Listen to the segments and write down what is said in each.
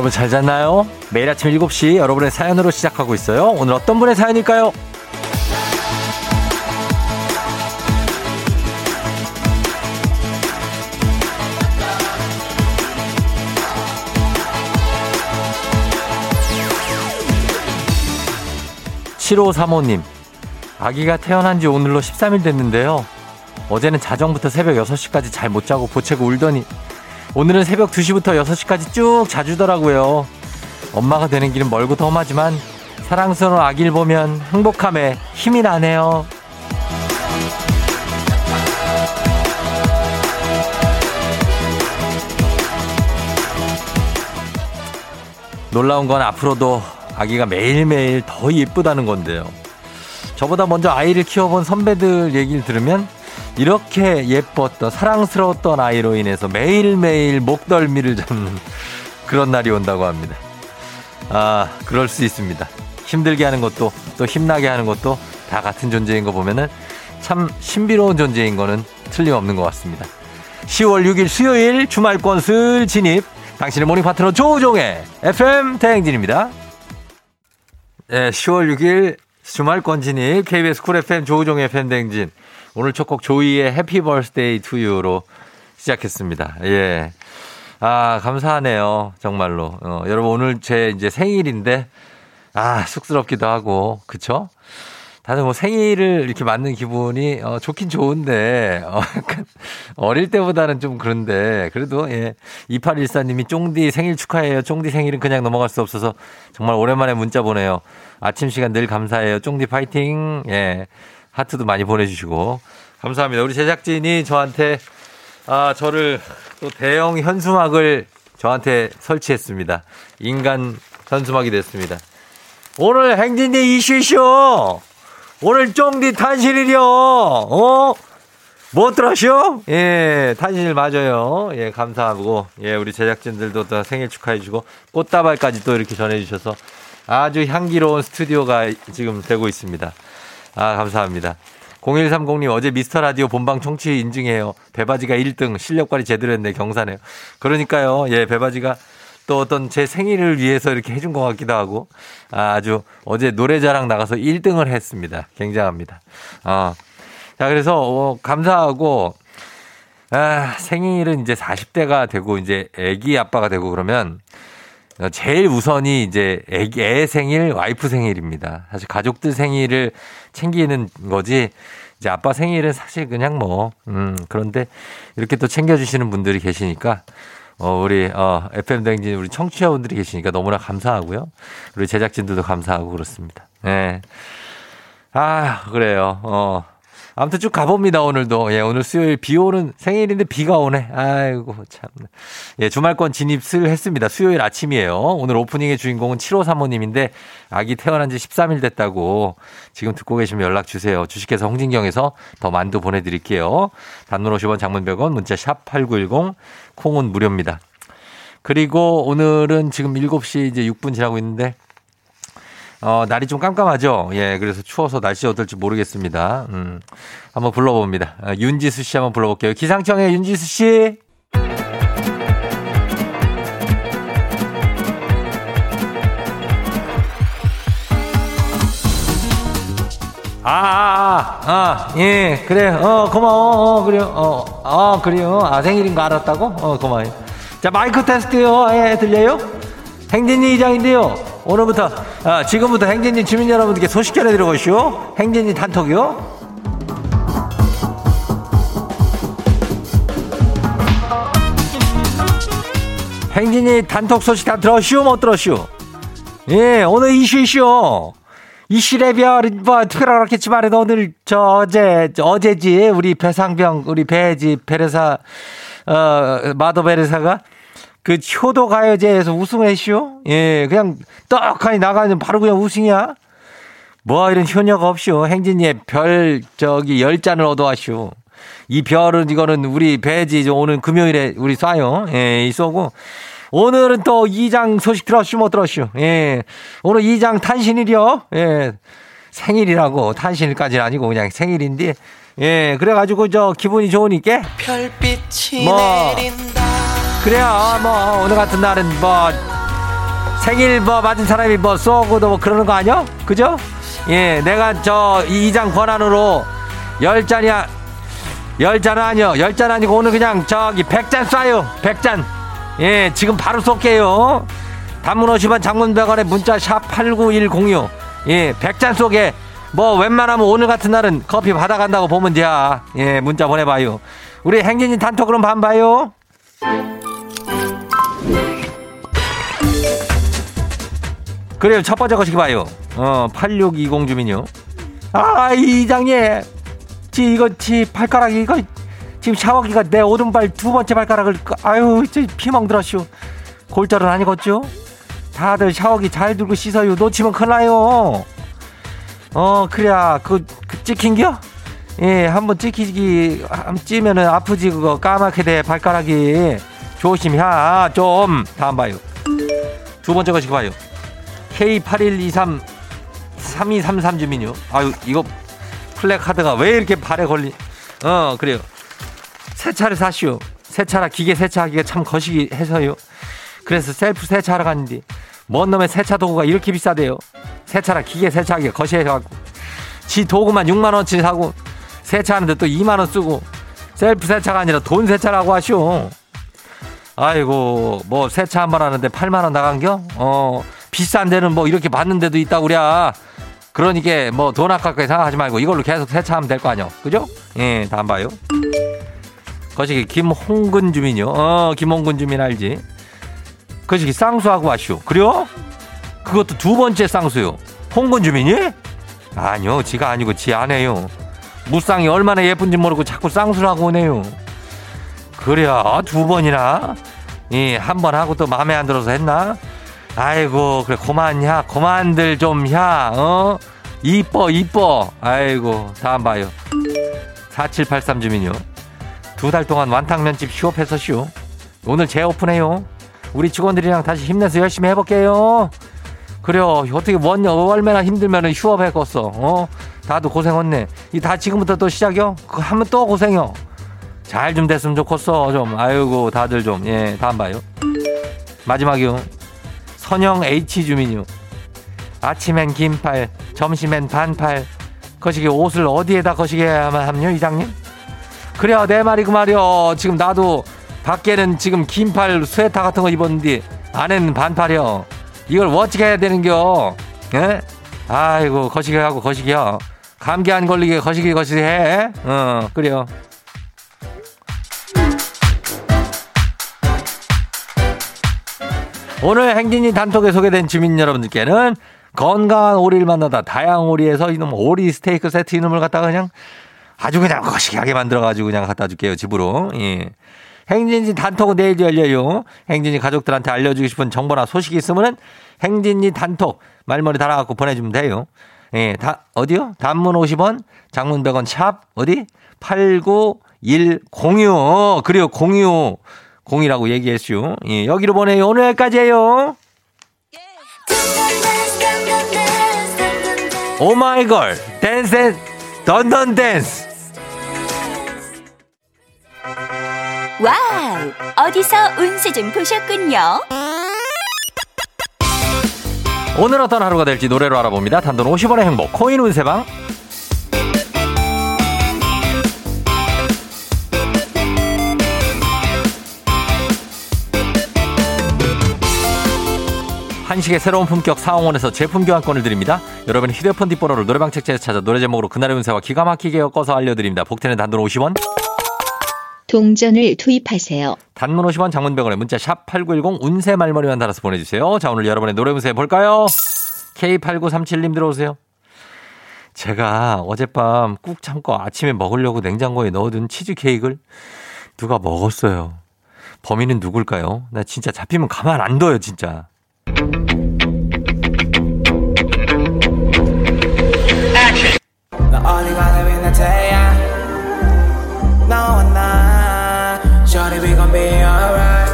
여러분 잘 잤나요? 매일 아침 7시 여러분의 사연으로 시작하고 있어요. 오늘 어떤 분의 사연일까요? 7535님, 아기가 태어난 지 오늘로 13일 됐는데요. 어제는 자정부터 새벽 6시까지 잘 못 자고 보채고 울더니 오늘은 새벽 2시부터 6시까지 쭉 자주더라고요. 엄마가 되는 길은 멀고 험하지만 사랑스러운 아기를 보면 행복함에 힘이 나네요. 놀라운 건 앞으로도 아기가 매일매일 더 예쁘다는 건데요. 저보다 먼저 아이를 키워본 선배들 얘기를 들으면 이렇게 예뻤던 사랑스러웠던 아이로 인해서 매일매일 목덜미를 잡는 그런 날이 온다고 합니다. 아, 그럴 수 있습니다. 힘들게 하는 것도 또 힘나게 하는 것도 다 같은 존재인 거 보면은 참 신비로운 존재인 거는 틀림없는 것 같습니다. 10월 6일 수요일 주말권 슬 진입 당신의 모닝 파트너 조우종의 FM 대행진입니다. 네, 10월 6일 주말권 진입 KBS Cool FM 조우종의 FM 대행진 오늘 첫 곡 조이의 Happy Birthday To You로 시작했습니다. 예. 아, 감사하네요. 정말로. 어, 여러분 오늘 제 이제 생일인데 아, 쑥스럽기도 하고. 그쵸? 다들 뭐 생일을 이렇게 맞는 기분이 어, 좋긴 좋은데 어, 약간 어릴 때보다는 좀 그런데 그래도 예. 2814님이 쫑디 생일 축하해요. 쫑디 생일은 그냥 넘어갈 수 없어서 정말 오랜만에 문자 보내요. 아침 시간 늘 감사해요. 쫑디 파이팅. 예. 하트도 많이 보내주시고 감사합니다. 우리 제작진이 저한테 아 저를 또 대형 현수막을 저한테 설치했습니다. 인간 현수막이 됐습니다. 오늘 행진이 이슈쇼 오늘 쫑디 탄신일이요. 어? 뭐 들었쇼? 예, 탄신일 맞아요. 예, 감사하고, 예, 우리 제작진들도 또 생일 축하해주고, 꽃다발까지 또 이렇게 전해주셔서 아주 향기로운 스튜디오가 지금 되고 있습니다. 아, 감사합니다. 0130님 어제 미스터 라디오 본방 청취 인증해요. 배바지가 1등 실력 발휘 제대로 했네 경사네요. 그러니까요. 예, 배바지가 또 어떤 제 생일을 위해서 이렇게 해준 것 같기도 하고 아, 주 어제 노래자랑 나가서 1등을 했습니다. 굉장합니다. 아, 자 그래서 어, 감사하고 아, 생일은 이제 40대가 되고 이제 아기 아빠가 되고 그러면 제일 우선이 이제 애기, 애 생일, 와이프 생일입니다. 사실 가족들 생일을 챙기는 거지. 이제 아빠 생일은 사실 그냥 뭐, 음, 그런데 이렇게 또 챙겨주시는 분들이 계시니까, 어, 우리, 어, FM댕진 우리 청취자분들이 계시니까 너무나 감사하고요. 우리 제작진들도 감사하고 그렇습니다. 예. 네. 아, 그래요. 어. 아무튼 쭉 가봅니다, 오늘도. 예, 오늘 수요일 비 오는 생일인데 비가 오네. 아이고, 참. 예, 주말권 진입을 했습니다. 수요일 아침이에요. 오늘 오프닝의 주인공은 7호 사모님인데 아기 태어난 지 13일 됐다고 지금 듣고 계시면 연락 주세요. 주식회사 홍진경에서 더 만두 보내드릴게요. 단문 50원 장문 100원 문자 샵 8910 콩은 무료입니다. 그리고 오늘은 지금 7시 이제 6분 지나고 있는데 어, 날이 좀 깜깜하죠? 예, 그래서 추워서 날씨 어떨지 모르겠습니다. 음, 한번 불러봅니다. 아, 윤지수 씨 한번 불러볼게요. 기상청의 윤지수 씨. 아, 아, 아, 아, 예, 그래, 어, 고마워, 어, 그래요, 어, 어, 그래요. 아, 생일인 거 알았다고? 어, 고마워요. 자, 마이크 테스트요. 예, 들려요? 행진이 이장인데요. 오늘부터 아, 지금부터 행진이 주민 여러분들께 소식 전해드리고 있슈 행진이 단톡이요. 행진이 단톡 소식 다 들었슈 못 들었슈? 예 오늘 이슈 이슈 이슈레별 뭐 특별하겠지만 해도 오늘 저 어제 저 어제지 우리 배상병 우리 배지 베레사 어 마도 베레사가 그 효도 가요제에서 우승했쇼? 예, 그냥 떡하니 나가면 바로 그냥 우승이야? 뭐 이런 효녀가 없쇼. 행진이의 별 저기 열 잔을 얻어왔쇼. 이 별은 이거는 우리 배지 오늘 금요일에 우리 쏴요. 예, 이 쏘고. 오늘은 또 이장 소식 들었슈 못 들었슈. 예. 오늘 이장 탄신일이요. 예. 생일이라고 탄신일까지는 아니고 그냥 생일인데 예. 그래가지고 저 기분이 좋으니까 별빛이 뭐 내린다. 그래요. 뭐 오늘 같은 날은 뭐 생일 뭐 맞은 사람이 뭐 쏘고도 뭐 그러는 거 아니야? 그죠? 예, 내가 저 이장 권한으로 열 잔이야. 열 잔은 아니요. 열 잔 아니고 오늘 그냥 저기 백 잔 쏴요. 백 잔. 예, 지금 바로 쏠게요. 단문 50원 장문 100원에 문자 샵 8910요. 예, 백 잔 쏘게. 뭐 웬만하면 오늘 같은 날은 커피 받아간다고 보면 돼. 예, 문자 보내봐요. 우리 행진이 단톡 그럼 반 봐요. 그래요. 첫 번째 거시기 봐요. 어, 8620 주민요. 아, 이장님. 지, 이거, 지, 발가락이, 이거, 지금 샤워기가 내 오른발 두 번째 발가락을, 아유, 저 피멍 들었슈. 골절은 아니겠죠? 다들 샤워기 잘 들고 씻어요. 놓치면 큰일 나요. 어, 그래야, 그, 그 찍힌겨? 예, 한번 찍히기, 한번 찌면은 아프지, 그거, 까맣게 돼, 발가락이. 조심해, 좀. 다음 봐요. 두 번째 거시기 봐요. K8123 3233 주민요. 아유, 이거 플래카드가 왜 이렇게 발에 걸리? 어, 그래요. 세차를 사시오. 세차라 기계 세차하기가 참 거시기 해서요. 그래서 셀프 세차하러 갔는데 뭔 놈의 세차 도구가 이렇게 비싸대요. 세차라 기계 세차하기가 거시해갖고 지 도구만 6만 원치 사고 세차하는데 또 2만 원 쓰고 셀프 세차가 아니라 돈 세차라고 하시오. 아이고 뭐 세차 한 번 하는데 8만 원 나간겨? 어 비싼 데는 뭐 이렇게 받는 데도 있다 우랴. 그러니까 뭐 돈 아깝게 생각하지 말고 이걸로 계속 세차하면 될 거 아니요. 그죠? 예, 다음 봐요. 거시기 김홍근 주민요. 어, 김홍근 주민 알지? 거시기 쌍수하고 왔슈. 그래요? 그것도 두 번째 쌍수요. 홍근 주민이? 아니요, 지가 아니고 지 아내요. 무쌍이 얼마나 예쁜지 모르고 자꾸 쌍수를 하고 오네요. 그래야 두 번이나? 예, 한 번 하고 또 마음에 안 들어서 했나? 아이고, 그래, 고만야, 고만들 좀, 야, 어? 이뻐, 이뻐. 아이고, 다음 봐요. 4783 주민요. 두 달 동안 완탕면집 휴업해서 쉬오. 오늘 재오픈해요. 우리 직원들이랑 다시 힘내서 열심히 해볼게요. 그래요. 어떻게 뭔, 얼마나 힘들면 휴업했겠어. 어? 다도 고생했네. 이 다 지금부터 또 시작이요? 그거 하면 또 고생요. 잘 좀 됐으면 좋겠어. 좀. 아이고, 다들 좀. 예, 다음 봐요. 마지막이요. 선영 H 주민요. 아침엔 긴팔, 점심엔 반팔. 거시기 옷을 어디에다 하면 함요, 이장님? 그래요, 내 말이 그 말이요. 지금 나도 밖에는 지금 긴팔 스웨터 같은 거 입었는데 안에는 반팔이요. 이걸 어떻게 해야 되는겨? 예? 아이고, 거시기 하고 거시기요. 감기 안 걸리게 거시기 거시기 해. 어, 그래요. 오늘 행진이 단톡에 소개된 주민 여러분들께는 건강한 오리를 만나다 다양한 오리에서 이놈 오리 스테이크 세트 이놈을 갖다가 그냥 아주 그냥 거시기하게 만들어가지고 그냥 갖다 줄게요, 집으로. 예. 행진이 단톡은 내일 열려요. 행진이 가족들한테 알려주고 싶은 정보나 소식이 있으면은 행진이 단톡 말머리 달아갖고 보내주면 돼요. 예, 다, 어디요? 단문 50원, 장문 100원, 샵, 어디? 89106. 어, 그래요, 06. 0이라고 얘기했슈. 예, 여기로 보내요. 오늘 여기까지예요. 오마이걸, 댄스, Dun Dun Dance. Wow! 어디서 운세 좀 보셨군요. 오늘 어떤 하루가 될지 노래로 알아봅니다. 단돈 50원의 행복, 코인 운세방. 한식의 새로운 품격 사홍원에서 제품 교환권을 드립니다. 여러분 휴대폰 뒷번호를 노래방 책자에서 찾아 노래 제목으로 그날의 운세와 기가 막히게 엮어서 알려드립니다. 복태는 단돈 50원, 동전을 투입하세요. 단문 50원, 장문 100원에 문자 샵 8910 운세 말머리만 달아서 보내주세요. 자 오늘 여러분의 노래 운세 볼까요? K8937님 들어오세요. 제가 어젯밤 꾹 참고 아침에 먹으려고 냉장고에 넣어둔 치즈케이크를 누가 먹었어요. 범인은 누굴까요? 나 진짜 잡히면 가만 안 둬요, 진짜. 어디 가나 태양 너와 나 Shorty we gon' be alright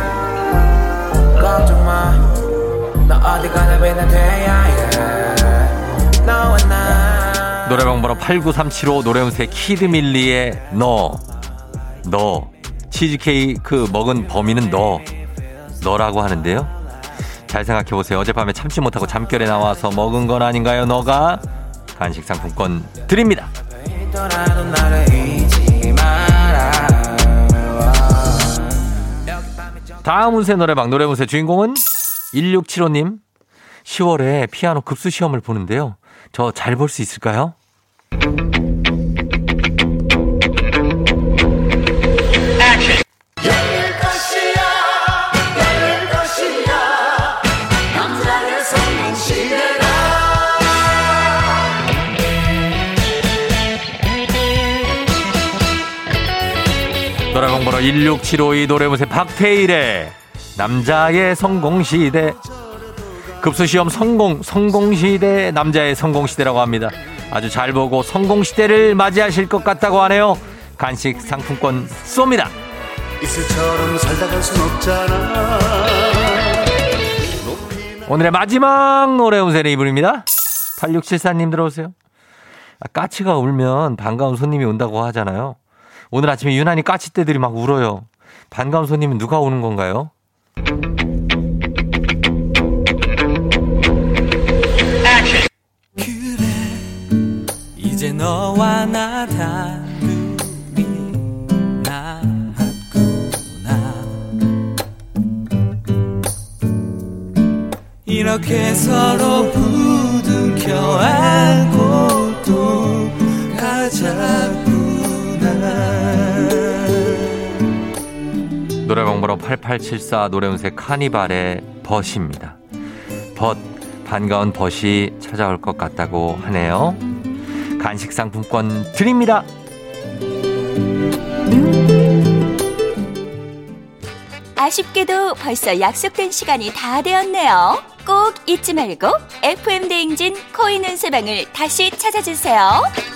걱정 마나 어디 가나 yeah. 너와 나 노래방 번호 89375 노래음새 키드밀리의 너. 너. 치즈케이크 먹은 범인은 너. 너라고 하는데요. 잘 생각해 보세요. 어젯밤에 참지 못하고 잠결에 나와서 먹은 건 아닌가요? 너가 간식 상품권 드립니다. 다음 운세 노래방 노래 운세 주인공은 1675님. 10월에 피아노 급수 시험을 보는데요. 저 잘 볼 수 있을까요? 노래방 번호 16752 노래무새 박태일의 남자의 성공시대. 급수시험 성공 성공시대 남자의 성공시대라고 합니다. 아주 잘 보고 성공시대를 맞이하실 것 같다고 하네요. 간식 상품권 쏩니다. 오늘의 마지막 노래 운세는 이분입니다. 8674님 들어오세요. 아, 까치가 울면 반가운 손님이 온다고 하잖아요 오늘 아침에 유난히 까치떼들이 막 울어요 반가운 손님은 누가 오는 건가요? 이제 너와 나 다름이 나았구나 이렇게 서로 부둥켜 안고 노래방 번호 8874 노래운세 카니발의 벗입니다. 벗, 반가운 벗이 찾아올 것 같다고 하네요. 간식 상품권 드립니다. 아쉽게도 벌써 약속된 시간이 다 되었네요. 꼭 잊지 말고 FM 대행진 코인 운세방을 다시 찾아주세요.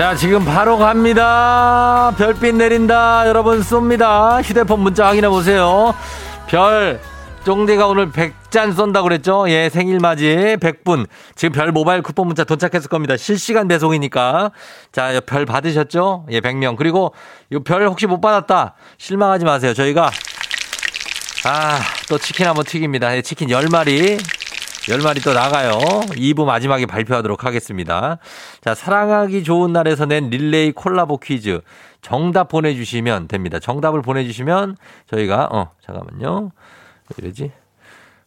자, 지금 바로 갑니다. 별빛 내린다. 여러분 쏩니다. 휴대폰 문자 확인해 보세요. 별, 쫑디가 오늘 100잔 쏜다고 그랬죠? 예, 생일 맞이 100분. 지금 별 모바일 쿠폰 문자 도착했을 겁니다. 실시간 배송이니까. 자, 별 받으셨죠? 예, 100명. 그리고 이 별 혹시 못 받았다. 실망하지 마세요. 저희가 아, 또 치킨 한번 튀깁니다. 예, 치킨 10마리. 10마리 또 나가요. 2부 마지막에 발표하도록 하겠습니다. 자, 사랑하기 좋은 날에서 낸 릴레이 콜라보 퀴즈. 정답 보내주시면 됩니다. 정답을 보내주시면 저희가, 어, 잠깐만요. 왜 이러지?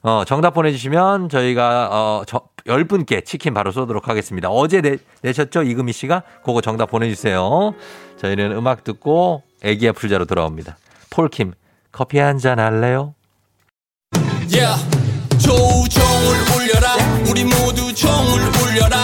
어, 정답 보내주시면 저희가, 어, 저, 10분께 치킨 바로 쏘도록 하겠습니다. 어제 내, 내셨죠? 이금희 씨가? 그거 정답 보내주세요. 저희는 음악 듣고 애기야 풀자로 돌아옵니다. 폴킴, 커피 한 잔 할래요? Yeah. 조우 종을 울려라. 우리 모두 종을 울려라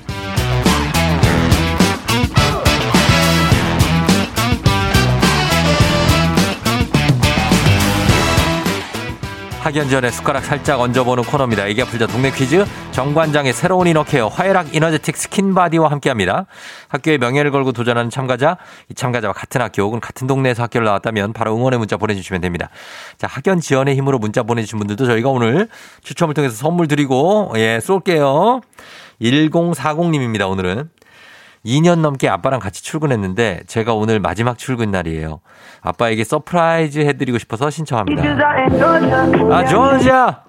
학연지연의 숟가락 살짝 얹어보는 코너입니다. 애기야 풀자 동네 퀴즈 정관장의 새로운 inner care 화애락 이너제틱 스킨바디와 함께합니다. 학교의 명예를 걸고 도전하는 참가자 이 참가자와 같은 학교 혹은 같은 동네에서 학교를 나왔다면 바로 응원의 문자 보내주시면 됩니다. 자 학연지연의 힘으로 문자 보내주신 분들도 저희가 오늘 추첨을 통해서 선물 드리고 예 쏠게요. 1040님입니다 오늘은 2년 넘게 아빠랑 같이 출근했는데 제가 오늘 마지막 출근 날이에요. 아빠에게 surprise 해드리고 싶어서 신청합니다. 아, 조지아!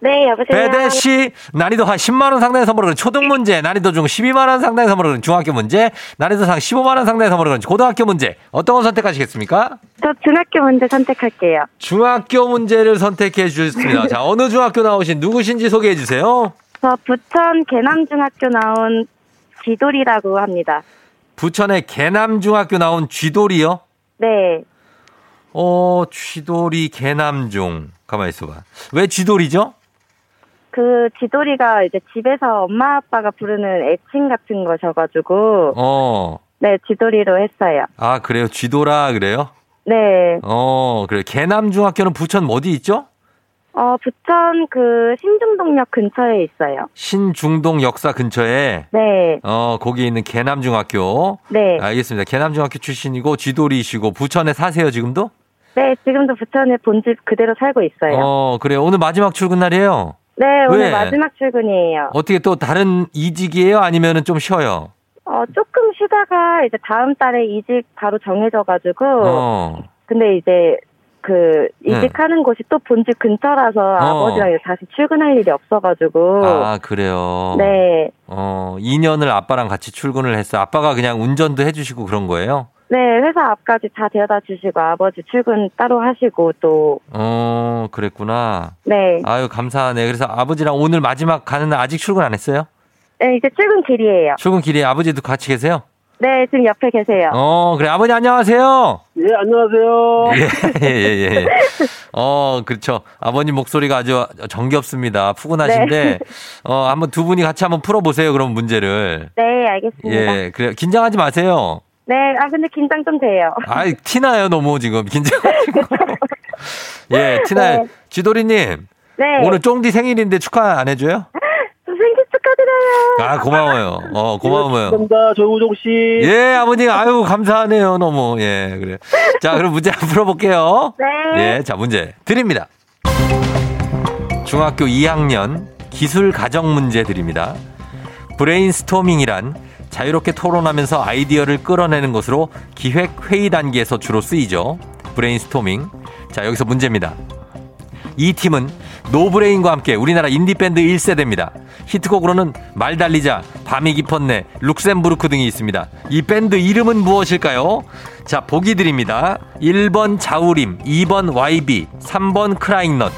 네, 여보세요. 배대 씨 난이도 한 10만 원 상당의 선물을 초등 문제, 난이도 중 12만 원 상당의 선물을 중학교 문제, 난이도 상 15만 원 상당의 선물을 고등학교 문제. 어떤 걸 선택하시겠습니까? 저 중학교 문제 선택할게요. 중학교 문제를 선택해 주셨습니다. 자, 어느 중학교 나오신 누구신지 소개해 주세요. 저 부천 계남중학교 나온 지돌이라고 합니다. 부천의 개남중학교 나온 쥐돌이요? 네. 어, 쥐돌이 개남중. 가만히 있어봐. 왜 쥐돌이죠? 그 지돌이가 이제 집에서 엄마 아빠가 부르는 애칭 같은 거셔가지고 어. 네 지돌이로 했어요. 아, 그래요? 쥐돌아, 그래요? 네. 어, 그래. 개남중학교는 부천 어디 있죠? 어 부천 그 신중동역 근처에 있어요. 신중동 역사 근처에 네. 어, 거기 있는 개남중학교. 네. 알겠습니다. 개남중학교 출신이고 쥐돌이시고 부천에 사세요, 지금도? 네 지금도 부천에 본집 그대로 살고 있어요. 어, 그래요. 오늘 마지막 출근 날이에요. 네 오늘 왜? 마지막 출근이에요. 어떻게 또 다른 이직이에요? 아니면은 좀 쉬어요? 어 조금 쉬다가 이제 다음 달에 이직 바로 정해져가지고 어. 근데 이제 그 이직하는 곳이 또 본집 근처라서 아버지랑 이제 다시 출근할 일이 없어가지고 아, 그래요. 네. 어, 2년을 아빠랑 같이 출근을 했어요. 아빠가 그냥 운전도 해주시고 그런 거예요? 네, 회사 앞까지 다 데려다 주시고 아버지 출근 따로 하시고 또 어, 그랬구나. 네. 아유, 감사하네. 그래서 아버지랑 오늘 마지막 가는 날 아직 출근 안 했어요? 네, 이제 출근 길이에요. 출근 길에 아버지도 같이 계세요? 네, 지금 옆에 계세요. 어, 그래. 아버지 안녕하세요. 예, 안녕하세요. 예, 예, 예, 예. 어, 그렇죠. 아버님 목소리가 아주 정겹습니다. 푸근하신데, 네. 어, 한번 두 분이 같이 한번 풀어보세요. 그럼 문제를. 네, 알겠습니다. 예, 그래. 긴장하지 마세요. 네, 아 근데 긴장 좀 돼요. 아이, 티나요, 너무 지금. 긴장하시고. 예, 티나요. 네. 쥐돌이님. 네. 오늘 쫑디 생일인데 축하 안 해줘요? 아, 고마워요. 어, 고마워요. 감사합니다. 조우종 씨. 예, 아버님, 아유, 감사하네요, 너무. 예, 그래. 자, 그럼 문제 한번 풀어볼게요. 네. 예, 자, 문제 드립니다. 중학교 2학년 기술 가정 문제 드립니다. 브레인스토밍이란 자유롭게 토론하면서 아이디어를 끌어내는 것으로 기획 회의 단계에서 주로 쓰이죠. 브레인스토밍. 자, 여기서 문제입니다. 이 팀은 노브레인과 함께 우리나라 인디밴드 1세대입니다. 히트곡으로는 말 달리자, 밤이 깊었네, 룩셈부르크 등이 있습니다. 이 밴드 이름은 무엇일까요? 자, 보기 드립니다. 1번 자우림, 2번 YB, 3번 크라잉넛.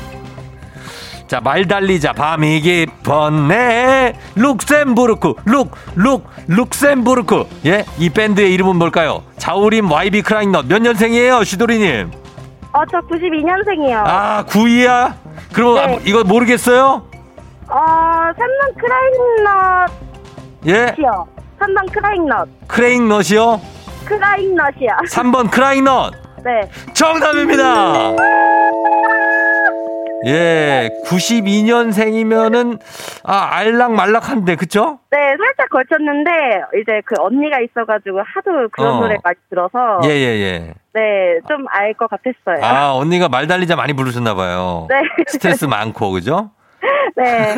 자, 말 달리자, 밤이 깊었네, 룩셈부르크, 룩, 룩, 룩셈부르크. 예? 이 밴드의 이름은 뭘까요? 자우림, YB, 크라잉넛. 몇 년생이에요, 시도리님? 어, 저 92년생이요. 아, 9위야? 그럼 네. 아, 이거 모르겠어요? 어, 3번 크라잉넛이요. 예? 3번 크라잉넛. 크레잉넛이요? 크라잉넛이요. 3번 크라잉넛. 네. 정답입니다. 예, 92년생이면은 아 알락 말락한데 그쵸? 네, 살짝 걸쳤는데 이제 그 언니가 있어가지고 하도 그런 어. 노래 많이 들어서 예, 예, 예. 네, 좀 알 것 같았어요. 아 언니가 말 달리자 많이 부르셨나 봐요. 네. 스트레스 많고 그죠? 네.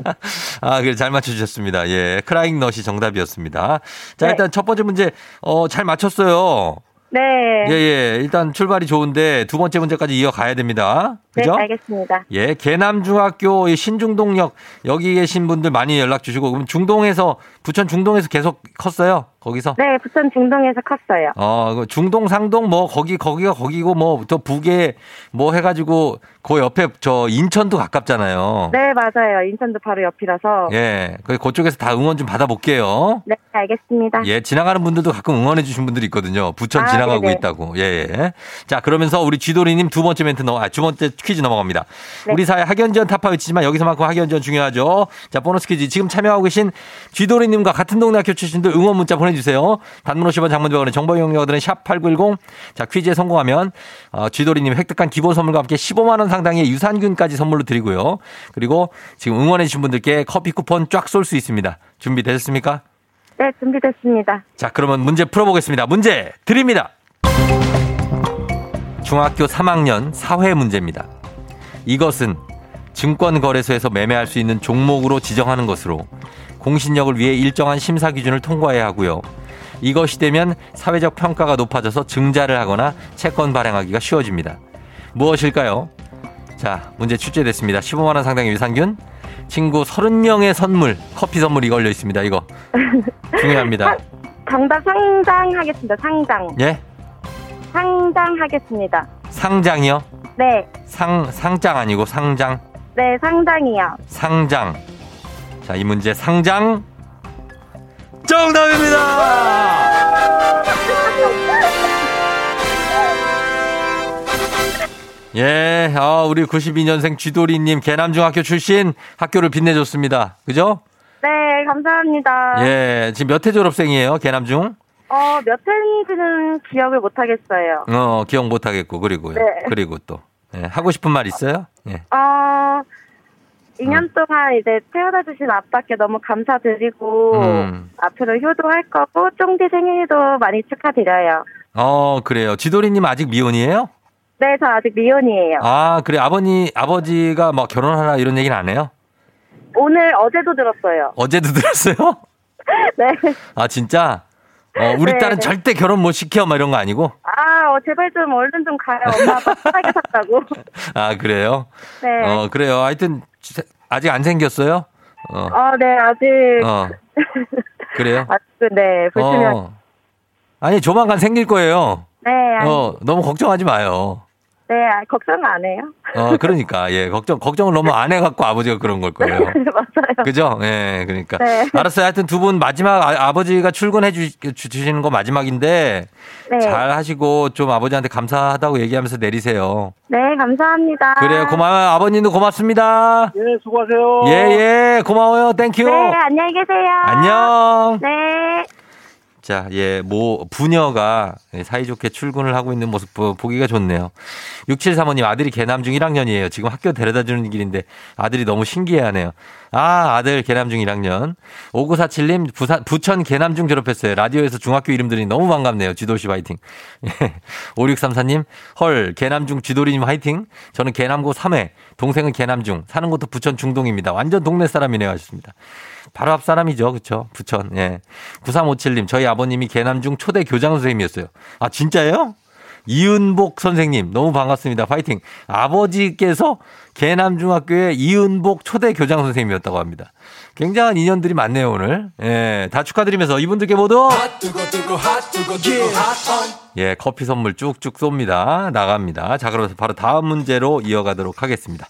아, 그래 잘 맞춰주셨습니다. 예, 크라잉 넛이 정답이었습니다. 자, 네. 일단 첫 번째 문제 어 잘 맞췄어요. 네. 예, 예. 일단 출발이 좋은데 두 번째 문제까지 이어가야 됩니다. 그죠? 네, 알겠습니다. 예, 계남중학교 이 신중동역 여기 계신 분들 많이 연락 주시고 그럼 중동에서 부천 중동에서 계속 컸어요? 거기서? 네, 부천 중동에서 컸어요. 어, 그 중동, 상동, 뭐, 거기, 거기가 거기고, 뭐, 저 북에 뭐 해가지고, 그 옆에 저 인천도 가깝잖아요. 네, 맞아요. 인천도 바로 옆이라서. 예. 그, 그쪽에서 다 응원 좀 받아볼게요. 네, 알겠습니다. 예, 지나가는 분들도 가끔 응원해주신 분들이 있거든요. 부천 아, 지나가고 네네. 있다고. 예, 예. 자, 그러면서 우리 쥐돌이님 두 번째 멘트 넘어, 아, 두 번째 퀴즈 넘어갑니다. 네. 우리 사회 학연지원 타파 위치지만 여기서만큼 학연지원 중요하죠. 자, 보너스 퀴즈. 지금 참여하고 계신 쥐돌이님과 같은 동네 학교 출신들 응원 문자 보내 주세요. 단문 50원 장문병원의 정보 이용료들은 샵8910. 자, 퀴즈에 성공하면, 어, 쥐돌이님 획득한 기본 선물과 함께 15만원 상당의 유산균까지 선물로 드리고요. 그리고 지금 응원해주신 분들께 커피 쿠폰 쫙 쏠 수 있습니다. 준비되셨습니까? 네, 준비됐습니다. 자, 그러면 문제 풀어보겠습니다. 문제 드립니다. 중학교 3학년 사회 문제입니다. 이것은 증권거래소에서 매매할 수 있는 종목으로 지정하는 것으로 공신력을 위해 일정한 심사 기준을 통과해야 하고요. 이것이 되면 사회적 평가가 높아져서 증자를 하거나 채권 발행하기가 쉬워집니다. 무엇일까요? 자, 문제 출제됐습니다. 15만원 상당의 유산균, 친구 30명의 선물, 커피 선물이 걸려 있습니다. 이거. 중요합니다. 정답 상장하겠습니다. 상장. 예? 상장하겠습니다. 상장이요? 네, 상, 상장 아니고 상장. 네, 상장이요. 상장. 자, 이 문제 상장. 정답입니다! 예, 아, 우리 92년생 쥐돌이님 개남중학교 출신 학교를 빛내줬습니다. 그죠? 네, 감사합니다. 예, 지금 몇 회 졸업생이에요, 개남중? 어, 몇 회인지는 기억을 못 하겠어요. 어, 기억 못하겠고, 그리고요. 네. 그리고 또. 예, 하고 싶은 말 있어요? 예. 어, 2년 동안 이제 태어나 주신 아빠께 너무 감사드리고 음. 앞으로 효도할 거고 쫑디 생일도 많이 축하드려요. 어, 그래요. 쥐돌이님 아직 미혼이에요? 네, 저 아직 미혼이에요. 아, 그래. 아버니, 아버지가 뭐 결혼하라 이런 얘기는 안 해요? 오늘 어제도 들었어요. 어제도 들었어요? 네. 아, 진짜? 어, 우리 네, 딸은 네. 절대 결혼 못 시켜, 막 이런 거 아니고? 아, 어, 제발 좀 얼른 좀 가요. 엄마 아빠 편하게 샀다고. 아, 그래요? 네. 어, 그래요. 하여튼, 지- 아직 안 생겼어요? 어, 어, 네, 아직. 어. 그래요? 아직, 네, 보시면. 어. 아니, 조만간 생길 거예요. 네, 아니, 어, 너무 걱정하지 마요. 네, 아, 걱정 안 해요. 어, 그러니까, 예, 걱정, 걱정을 너무 안 해갖고 아버지가 그런 걸 거예요. 맞아요. 그죠? 예, 그러니까. 네. 알았어요. 하여튼 두 분 마지막 아, 버지가 출근해 주, 주시는 거 마지막인데 네. 잘 하시고 좀 아버지한테 감사하다고 얘기하면서 내리세요. 네, 감사합니다. 그래요. 고마워요. 아버님도 고맙습니다. 예, 수고하세요. 예, 예. 고마워요. thank you. 네, 안녕히 계세요. 안녕. 네. 자, 예, 모, 부녀가 사이좋게 출근을 하고 있는 모습 보- 보기가 좋네요. 6735님 아들이 개남 중 1학년이에요. 지금 학교 데려다 주는 길인데 아들이 너무 신기해 하네요. 아, 아들 개남 중 1학년. 5947님 부산, 부천 개남 중 졸업했어요. 라디오에서 중학교 이름 들으니 너무 반갑네요. 쥐돌씨 화이팅. 예. 5634님, 헐, 개남중 쥐돌이님 화이팅. 저는 개남고 3회, 동생은 개남 중, 사는 곳도 부천 중동입니다. 완전 동네 사람이네요. 하셨습니다. 바로 앞 사람이죠. 그쵸? 부천. 예. 9357님, 저희 아버님이 개남중 초대 교장 선생님이었어요. 아, 진짜예요? 이은복 선생님, 너무 반갑습니다. 파이팅. 아버지께서 개남중학교의 이은복 초대 교장 선생님이었다고 합니다. 굉장한 인연들이 많네요, 오늘. 예. 다 축하드리면서 이분들께 모두 예, 커피 선물 쭉쭉 쏩니다. 나갑니다. 자, 그러면서 바로 다음 문제로 이어가도록 하겠습니다.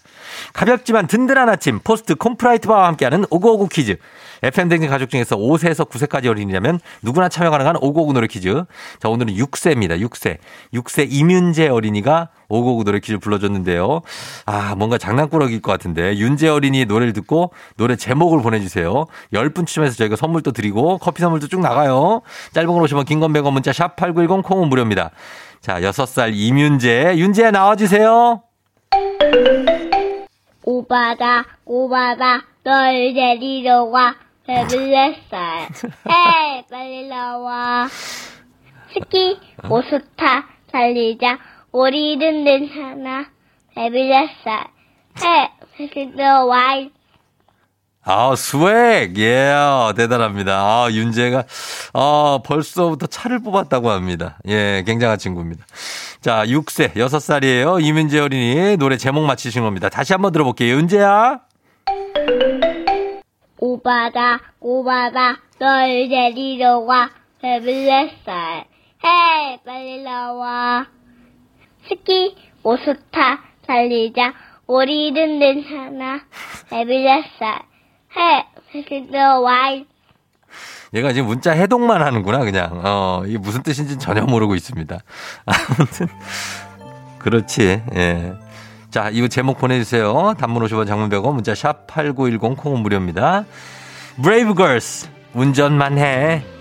가볍지만 든든한 아침, 포스트 콘푸라이트 바와 함께하는 오구오구 퀴즈. FM댕진 가족 중에서 5세에서 9세까지 어린이라면 누구나 참여 가능한 오구오구 노래 퀴즈. 자, 오늘은 6세입니다. 6세. 6세 이윤재 어린이가 오구오구 노래 퀴즈 불러줬는데요. 아, 뭔가 장난꾸러기일 것 같은데. 윤재 어린이의 노래를 듣고 노래 제목을 보내주세요. 10분 추첨해서 저희가 선물도 드리고 커피 선물도 쭉 나가요. 짧은 걸 오시면 긴건 100원 문자 샵8910 콩은 무료입니다. 자, 6살 이윤재. 윤재 나와주세요. 오바다 오바다 널 데리러 와 배불렀어 헤이 빨리 나와 스키 오스타 달리자 우리는 괜찮아 배불렀어 헤이 데리러 와 아, 스웩! 예, 대단합니다. 아, 윤재가, 아, 벌써부터 차를 뽑았다고 합니다. 예, 굉장한 친구입니다. 자, 6세, 6살이에요. 이민재 어린이 노래 제목 맞히신 겁니다. 다시 한번 들어볼게요. 윤재야. 오바다 오바다 널 데리러 와 살. 헤이, 빨리 나와. 스키, 오스타, 달리자. 우리는 괜찮아. 스물네 살. 헤이, 빨리 나와. 얘가 지금 문자 해독만 하는구나, 그냥. 어, 이게 무슨 뜻인지 전혀 모르고 있습니다. 아무튼, 그렇지, 예. 자, 이거 제목 보내주세요. 단문 50원 장문 100원, 문자 샵 8910 콩은 무료입니다. 브레이브 걸스, 운전만 해.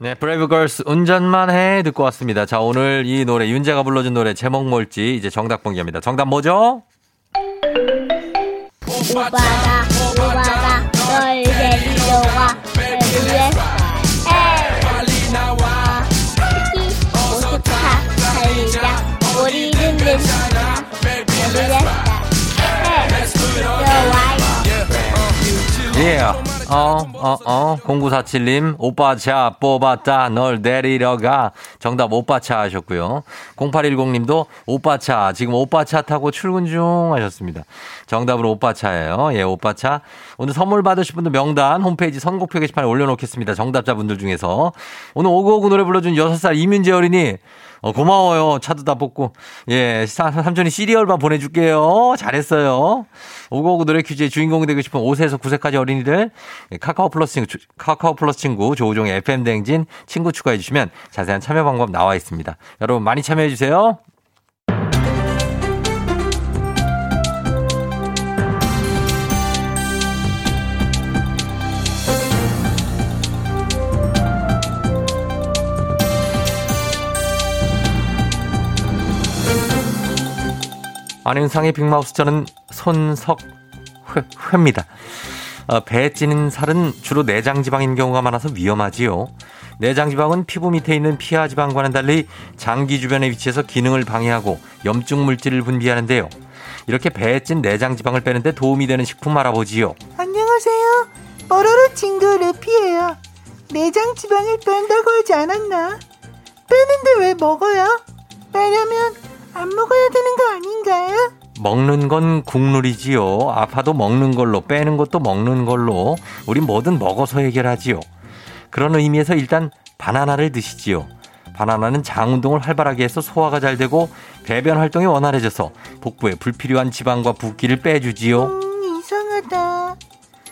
네, 브레이브 걸스 운전만 해 듣고 왔습니다. 자, 오늘 이 노래 윤재가 불러준 노래 제목 뭘지 이제 정답 공개합니다. 정답 뭐죠? 오빠 차 뽑았다, 널 데리러 와. 빨리 나와. 달리자. 우리는 괜찮아. 들어와. 예. 어, 어, 어. 0947님, 오빠 차 뽑았다. 널 데리러 가. 정답 오빠 차 하셨고요. 0810님도 오빠 차. 지금 오빠 차 타고 출근 중 하셨습니다. 정답으로 오빠 차예요. 예, 오빠 차. 오늘 선물 받으실 분들 명단 홈페이지 선곡표 게시판에 올려놓겠습니다. 정답자분들 중에서. 오늘 오구오구 노래 불러준 6살 이민재 어린이. 어, 고마워요. 차도 다 뽑고. 예, 사- 삼촌이 시리얼바 보내줄게요. 잘했어요. 오고오고 노래 퀴즈의 주인공이 되고 싶은 5세에서 9세까지 어린이들 예, 카카오 플러스 친구, 주- 카카오 플러스 친구 조우종의 FM 대행진 친구 추가해 주시면 자세한 참여 방법 나와 있습니다. 여러분 많이 참여해 주세요. 안윤상의 빅마우스 저는 손석회입니다. 어, 배에 찌는 살은 주로 내장 지방인 경우가 많아서 위험하지요. 내장 지방은 피부 밑에 있는 피하 지방과는 달리 장기 주변에 위치해서 기능을 방해하고 염증 물질을 분비하는데요. 이렇게 배에 찐 내장 지방을 빼는데 도움이 되는 식품 알아보지요. 안녕하세요. 뽀로로 친구 루피예요. 내장 지방을 뺀다고 하지 않았나? 빼는데 왜 먹어요? 빼려면 안 먹어야 되는 거 아닌가요? 먹는 건 국룰이지요. 아파도 먹는 걸로, 빼는 것도 먹는 걸로. 우린 뭐든 먹어서 해결하지요. 그런 의미에서 일단 바나나를 드시지요. 바나나는 장 운동을 활발하게 해서 소화가 잘 되고 배변 활동이 원활해져서 복부에 불필요한 지방과 붓기를 빼주지요. 음, 이상하다.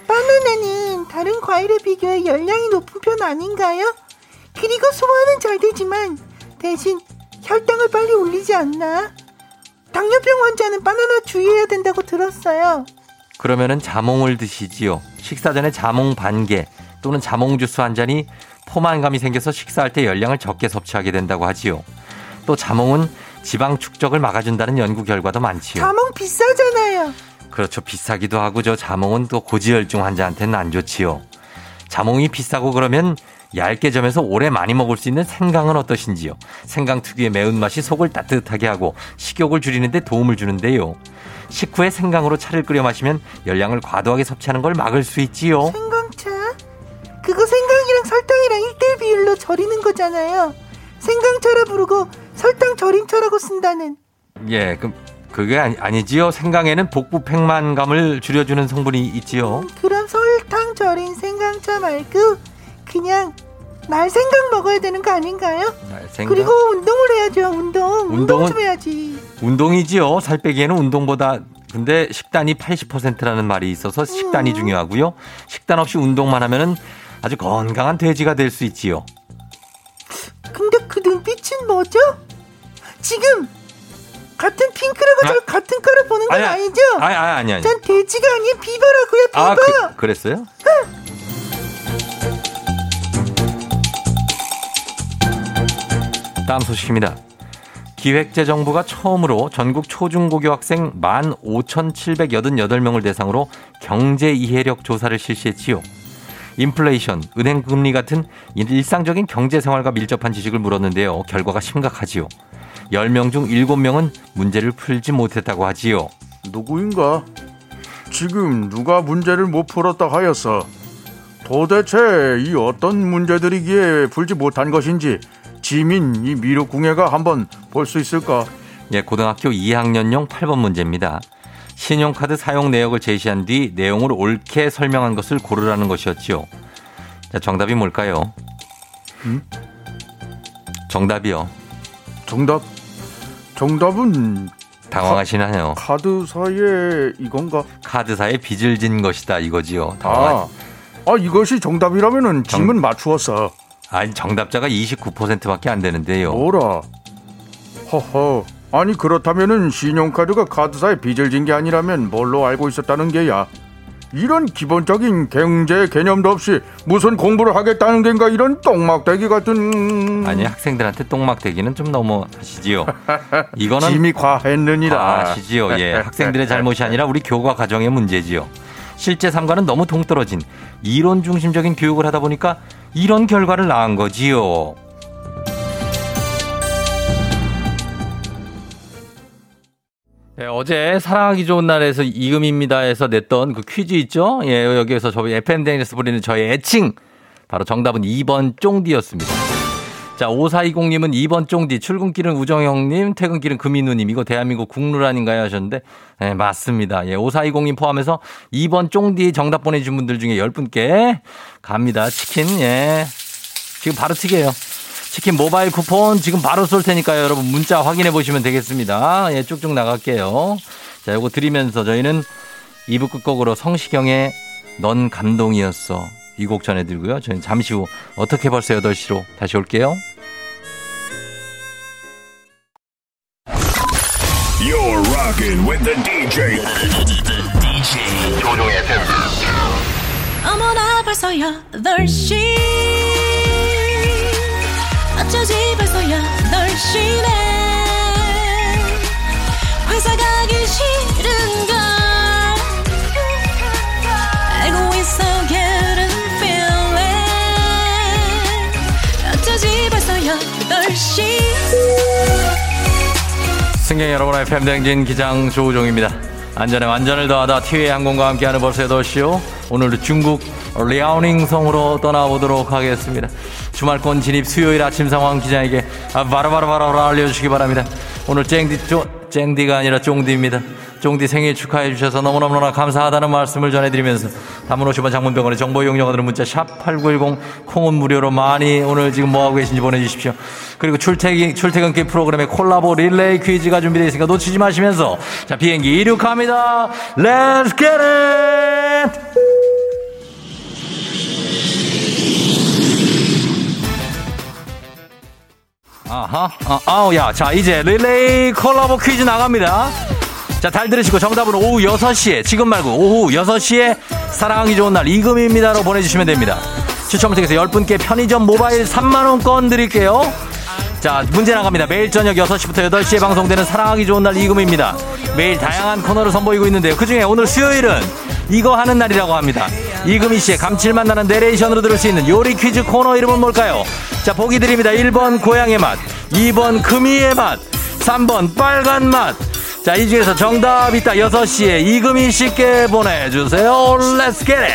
바나나는 다른 과일에 비교해 열량이 높은 편 아닌가요? 그리고 소화는 잘 되지만 대신 혈당을 빨리 올리지 않나? 당뇨병 환자는 바나나 주의해야 된다고 들었어요. 그러면은 자몽을 드시지요. 식사 전에 자몽 반 개 또는 자몽 주스 한 잔이 포만감이 생겨서 식사할 때 열량을 적게 섭취하게 된다고 하지요. 또 자몽은 지방 축적을 막아준다는 연구 결과도 많지요. 자몽 비싸잖아요. 그렇죠. 비싸기도 하고 저 자몽은 또 고지혈증 환자한테는 안 좋지요. 자몽이 비싸고 그러면 얇게 점에서 오래 많이 먹을 수 있는 생강은 어떠신지요? 생강 특유의 매운맛이 속을 따뜻하게 하고 식욕을 줄이는데 도움을 주는데요. 식후에 생강으로 차를 끓여 마시면 열량을 과도하게 섭취하는 걸 막을 수 있지요. 생강차? 그거 생강이랑 설탕이랑 1대1 비율로 절이는 거잖아요. 생강차라 부르고 설탕 절임차라고 쓴다는. 예, 그 그게 아니, 아니 지요. 생강에는 복부 팽만감을 줄여주는 성분이 있지요. 그럼 설탕 절인 생강차 말고 그냥 날 생강 먹어야 되는 거 아닌가요? 생강. 그리고 운동을 해야죠. 운동. 운동 좀 해야지. 운동이지요. 살 빼기에는 운동보다 근데 식단이 80%라는 말이 있어서 식단이 중요하고요. 식단 없이 운동만 하면은 아주 건강한 돼지가 될 수 있지요. 근데 그 눈빛은 뭐죠? 지금 같은 핑크라고 아. 저 같은 거를 보는 건 아니야. 아니 죠 아니 아니 아니 아니. 전 돼지가 아닌 비버라고요. 비버. 아, 그, 그랬어요? 다음 소식입니다. 기획재정부가 처음으로 전국 초중고교 학생 15,788명을 대상으로 경제 이해력 조사를 실시했지요. 인플레이션, 은행 금리 같은 일상적인 경제 생활과 밀접한 지식을 물었는데요. 결과가 심각하지요. 10명 중 7명은 문제를 풀지 못했다고 하지요. 누구인가? 지금 누가 문제를 못 풀었다 하였어. 도대체 이 어떤 문제들이기에 풀지 못한 것인지 지민 이 미륵 궁예가 한번 볼 수 있을까? 예, 고등학교 2학년용 8번 문제입니다. 신용카드 사용 내역을 제시한 뒤 내용을 옳게 설명한 것을 고르라는 것이었지요. 자, 정답이 뭘까요? 음? 정답이요. 정답. 정답은 당황하시나요? 카 드사의 이건가? 카드사에 빚을 진 것이다 이거지요. 당황하... 아, 아 이것이 정답이라면은 질문 맞추었어. 아니 정답자가 29%밖에 안 되는데요. 뭐라? 허허. 아니 그렇다면은 신용카드가 카드사에 빚을 진 게 아니라면 뭘로 알고 있었다는 게야? 이런 기본적인 경제 개념도 없이 무슨 공부를 하겠다는 겐가 이런 똥막대기 같은 아니 학생들한테 똥막대기는 좀 너무 하시지요. 이거는 짐이 과했느니라 하시지요. 예, 학생들의 잘못이 아니라 우리 교과 과정의 문제지요. 실제 삶과는 너무 동떨어진 이론 중심적인 교육을 하다 보니까 이런 결과를 낳은 거지요. 네, 어제 사랑하기 좋은 날에서 이금입니다에서 냈던 그 퀴즈 있죠? 예, 여기에서 저희 FM댕에서 부리는 저의 애칭. 바로 정답은 2번 쫑디였습니다. 자, 5420님은 2번 쫑디, 출근길은 우정형님, 퇴근길은 금인우님, 이거 대한민국 국룰 아닌가요? 하셨는데, 네, 맞습니다. 예, 5420님 포함해서 2번 쫑디 정답 보내주신 분들 중에 10분께 갑니다. 치킨, 예. 지금 바로 튀겨요. 치킨 모바일 쿠폰 지금 바로 쏠 테니까요. 여러분 문자 확인해 보시면 되겠습니다. 예, 쭉쭉 나갈게요. 자, 요거 드리면서 저희는 2부 끝곡으로 성시경의 넌 감동이었어. 이 곡 전해드리고요. 저희는 잠시 후 어떻게 벌써 8시로 다시 올게요. You're rocking with the DJ. DJ 조종의 팬. 어머나 벌써 8시 어쩌지 벌써 8시네 승객 여러분의 FM댕진 기장 조우종입니다. 안전에 완전을 더하다 티웨이 항공과 함께하는 벌써 8시요. 오늘도 중국 리아오닝 성으로 떠나보도록 하겠습니다. 주말권 진입 수요일 아침 상황 기장에게 바로바로바로 알려주시기 바랍니다. 오늘 쨍디, 쪼, 쨍디가 아니라 쫑디입니다. 쫑디 생일 축하해 주셔서 너무너무나 감사하다는 말씀을 전해드리면서 단문 50원 장문 100원의 정보 이용료들은 문자 샵 8910 콩은 무료로 많이 오늘 지금 뭐하고 계신지 보내주십시오. 그리고 출퇴근, 출퇴근길 프로그램의 콜라보 릴레이 퀴즈가 준비되어 있으니까 놓치지 마시면서 자 비행기 이륙합니다. Let's get it! 아하, 아, 아우, 야. 자, 이제 릴레이 콜라보 퀴즈 나갑니다. 자, 잘 들으시고 정답은 오후 6시에, 지금 말고 오후 6시에 사랑하기 좋은 날 이금입니다로 보내주시면 됩니다. 추첨을 통해서 10분께 편의점 모바일 3만원권 드릴게요. 자, 문제 나갑니다. 매일 저녁 6시부터 8시에 방송되는 사랑하기 좋은 날 이금입니다. 매일 다양한 코너를 선보이고 있는데요. 그 중에 오늘 수요일은 이거 하는 날이라고 합니다. 이금희 씨의 감칠맛 나는 내레이션으로 들을 수 있는 요리 퀴즈 코너 이름은 뭘까요? 자, 보기 드립니다. 1번 고향의 맛, 2번 금이의 맛, 3번 빨간 맛. 자, 이 중에서 정답 있다. 6시에 이금희 씨께 보내주세요. Let's get it!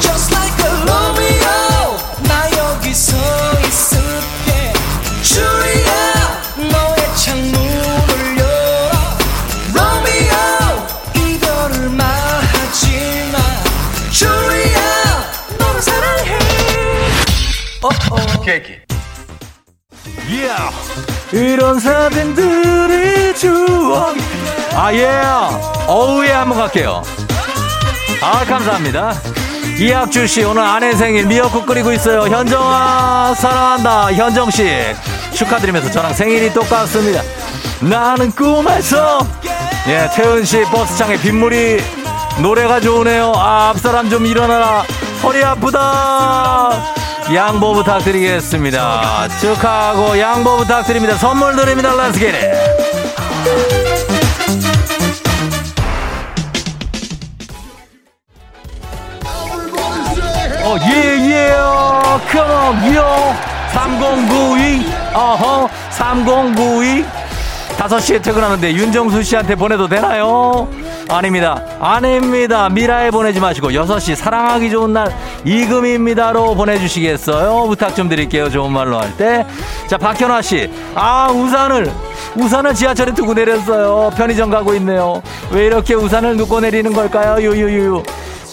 Just like a Romeo 나 여기 서 있을게 주리야 너의 창문을 열어 Romeo 이별을 말하지마 주리야 너를 사랑해 케이키. Yeah. 이런 사진들이 추억. 아, 예. 어우예 한번 갈게요. 아, 감사합니다. 이학주 씨, 오늘 아내 생일 미역국 끓이고 있어요. 현정아, 사랑한다. 현정 씨. 축하드리면서 저랑 생일이 똑같습니다. 나는 꿈에서. 예, 태은 씨, 버스창에 빗물이 노래가 좋으네요. 아, 앞사람 좀 일어나라. 허리 아프다. 양보 부탁드리겠습니다. 축하하고 양보 부탁드립니다. 선물 드립니다. Get it. 어, 예, 예, come on, 요. 3092, 어허, 3092. 5시에 퇴근하는데 윤정수 씨한테 보내도 되나요? 아닙니다. 아닙니다. 미라에 보내지 마시고 6시 사랑하기 좋은 날 이금입니다로 보내주시겠어요? 부탁 좀 드릴게요. 좋은 말로 할 때. 자, 박현아 씨. 아, 우산을, 우산을 지하철에 두고 내렸어요. 편의점 가고 있네요. 왜 이렇게 우산을 놓고 내리는 걸까요? 유유유유.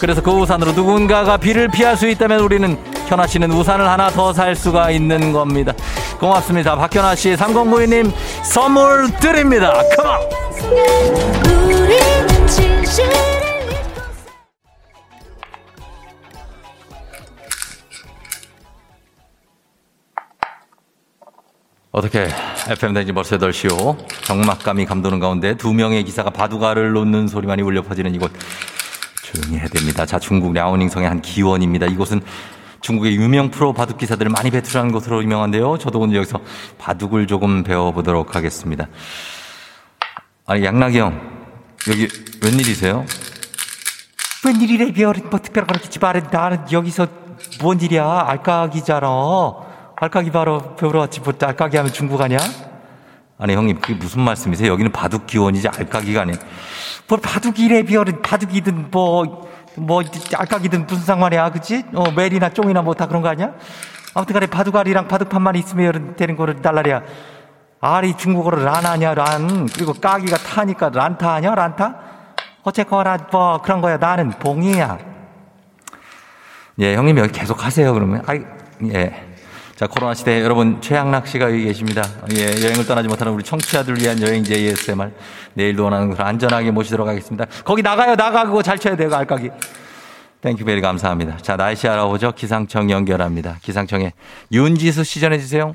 그래서 그 우산으로 누군가가 비를 피할 수 있다면 우리는 현아 씨는 우산을 하나 더 살 수가 있는 겁니다. 고맙습니다. 박현아 씨, 3092님 선물 드립니다. 컴온! 어떻게 FM 댕지 벌써 8시요. 경막감이 감도는 가운데 두 명의 기사가 바둑알을 놓는 소리만이 울려 퍼지는 이곳. 조용히 해야 됩니다. 자, 중국 랴오닝성의 한 기원입니다. 이곳은 중국의 유명 프로 바둑 기사들을 많이 배출하는 곳으로 유명한데요. 저도 오늘 여기서 바둑을 조금 배워보도록 하겠습니다. 아니, 양락이 형. 여기 웬일이세요? 웬일이래, 별은 뭐 특별한 건 없겠지. 말은 나는 여기서 뭔 일이야? 알까기잖아. 알까기 바로 배우러 왔지. 뭐 알까기 하면 중국 아니야? 아니, 형님, 그게 무슨 말씀이세요? 여기는 바둑 기원이지 알까기가 아니에요. 뭐 바둑이래, 별은 바둑이든 뭐, 뭐, 알까기든 무슨 상관이야, 그치? 어, 멜이나 쫑이나 뭐 다 그런 거 아니야? 아무튼 간에 바둑알이랑 바둑판만 있으면 되는 거를 달라리야. 알이 중국어로 란 아니야, 란. 그리고 까기가 타니까 란타 아니야, 란타? 어쨌거나 뭐 그런 거야. 나는 봉이야. 예, 형님 여기 계속 하세요, 그러면. 아이, 예. 자, 코로나 시대 여러분 최양락 씨가 여기 계십니다. 예, 여행을 떠나지 못하는 우리 청취자들 위한 여행지 ASMR. 내일도 원하는 곳을 안전하게 모시도록 하겠습니다. 거기 나가요, 나가. 그거 잘 쳐야 돼요, 알까기. thank you very 감사합니다. 자, 날씨 알아보죠. 기상청 연결합니다. 기상청에 윤지수 씨 전해 주세요.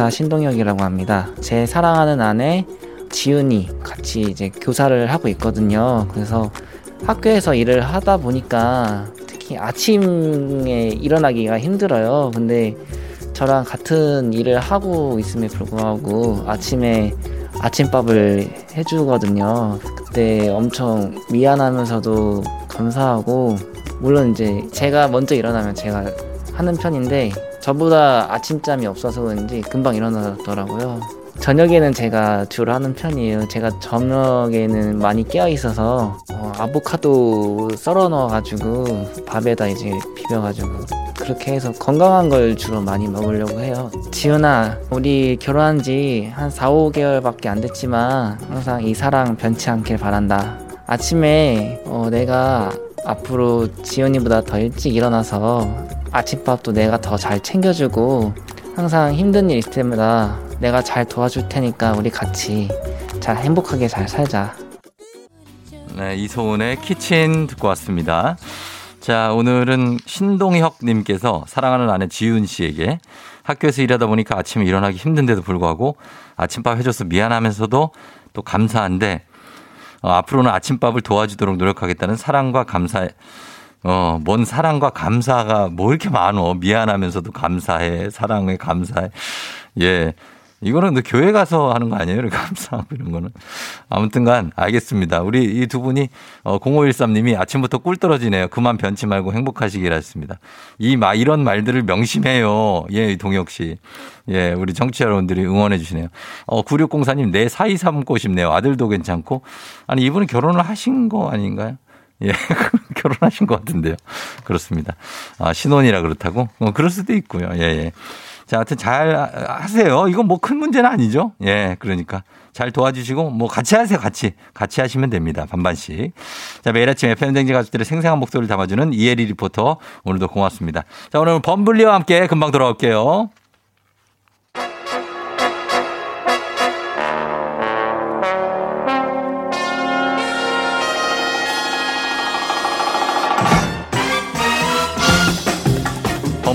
교사 신동혁이라고 합니다. 제 사랑하는 아내 지은이 같이 이제 교사를 하고 있거든요. 그래서 학교에서 일을 하다 보니까 특히 아침에 일어나기가 힘들어요. 근데 저랑 같은 일을 하고 있음에 불구하고 아침에 아침밥을 해주거든요. 그때 엄청 미안하면서도 감사하고 물론 이제 제가 먼저 일어나면 제가 하는 편인데 저보다 아침잠이 없어서 그런지 금방 일어나더라고요. 저녁에는 제가 주로 하는 편이에요. 제가 저녁에는 많이 깨어 있어서 어, 아보카도 썰어 넣어가지고 밥에다 이제 비벼가지고 그렇게 해서 건강한 걸 주로 많이 먹으려고 해요. 지은아, 우리 결혼한 지 한 4, 5개월밖에 안 됐지만 항상 이 사랑 변치 않길 바란다. 아침에 어, 내가 앞으로 지은이보다 더 일찍 일어나서 아침밥도 내가 더 잘 챙겨주고 항상 힘든 일 있을 때마다 내가 잘 도와줄 테니까 우리 같이 잘 행복하게 잘 살자. 네, 이소은의 키친 듣고 왔습니다. 자, 오늘은 신동혁님께서 사랑하는 아내 지윤 씨에게 학교에서 일하다 보니까 아침에 일어나기 힘든데도 불구하고 아침밥 해줘서 미안하면서도 또 감사한데 어, 앞으로는 아침밥을 도와주도록 노력하겠다는 사랑과 감사, 어, 뭔 사랑과 감사가 뭐 이렇게 많어. 미안하면서도 감사해. 사랑해, 감사해. 예. 이거는 너 교회 가서 하는 거 아니에요? 감사하고 이런 거는. 아무튼 간, 알겠습니다. 우리 이 두 분이, 어, 0513님이 아침부터 꿀 떨어지네요. 그만 변치 말고 행복하시길 하셨습니다. 이, 마, 이런 말들을 명심해요. 예, 동혁 씨. 예, 우리 정치 여러분들이 응원해 주시네요. 어, 9604님, 내 사이 삼고 싶네요. 아들도 괜찮고. 아니, 이분은 결혼을 하신 거 아닌가요? 예, 결혼하신 것 같은데요. 그렇습니다. 아, 신혼이라 그렇다고? 어, 그럴 수도 있고요. 예, 예. 자, 하여튼 잘 하세요. 이건 뭐 큰 문제는 아니죠. 예, 그러니까. 잘 도와주시고, 뭐 같이 하세요, 같이. 같이 하시면 됩니다. 반반씩. 자, 매일 아침 FM댕지 가족들의 생생한 목소리를 담아주는 이혜리 리포터. 오늘도 고맙습니다. 자, 오늘 범블리와 함께 금방 돌아올게요.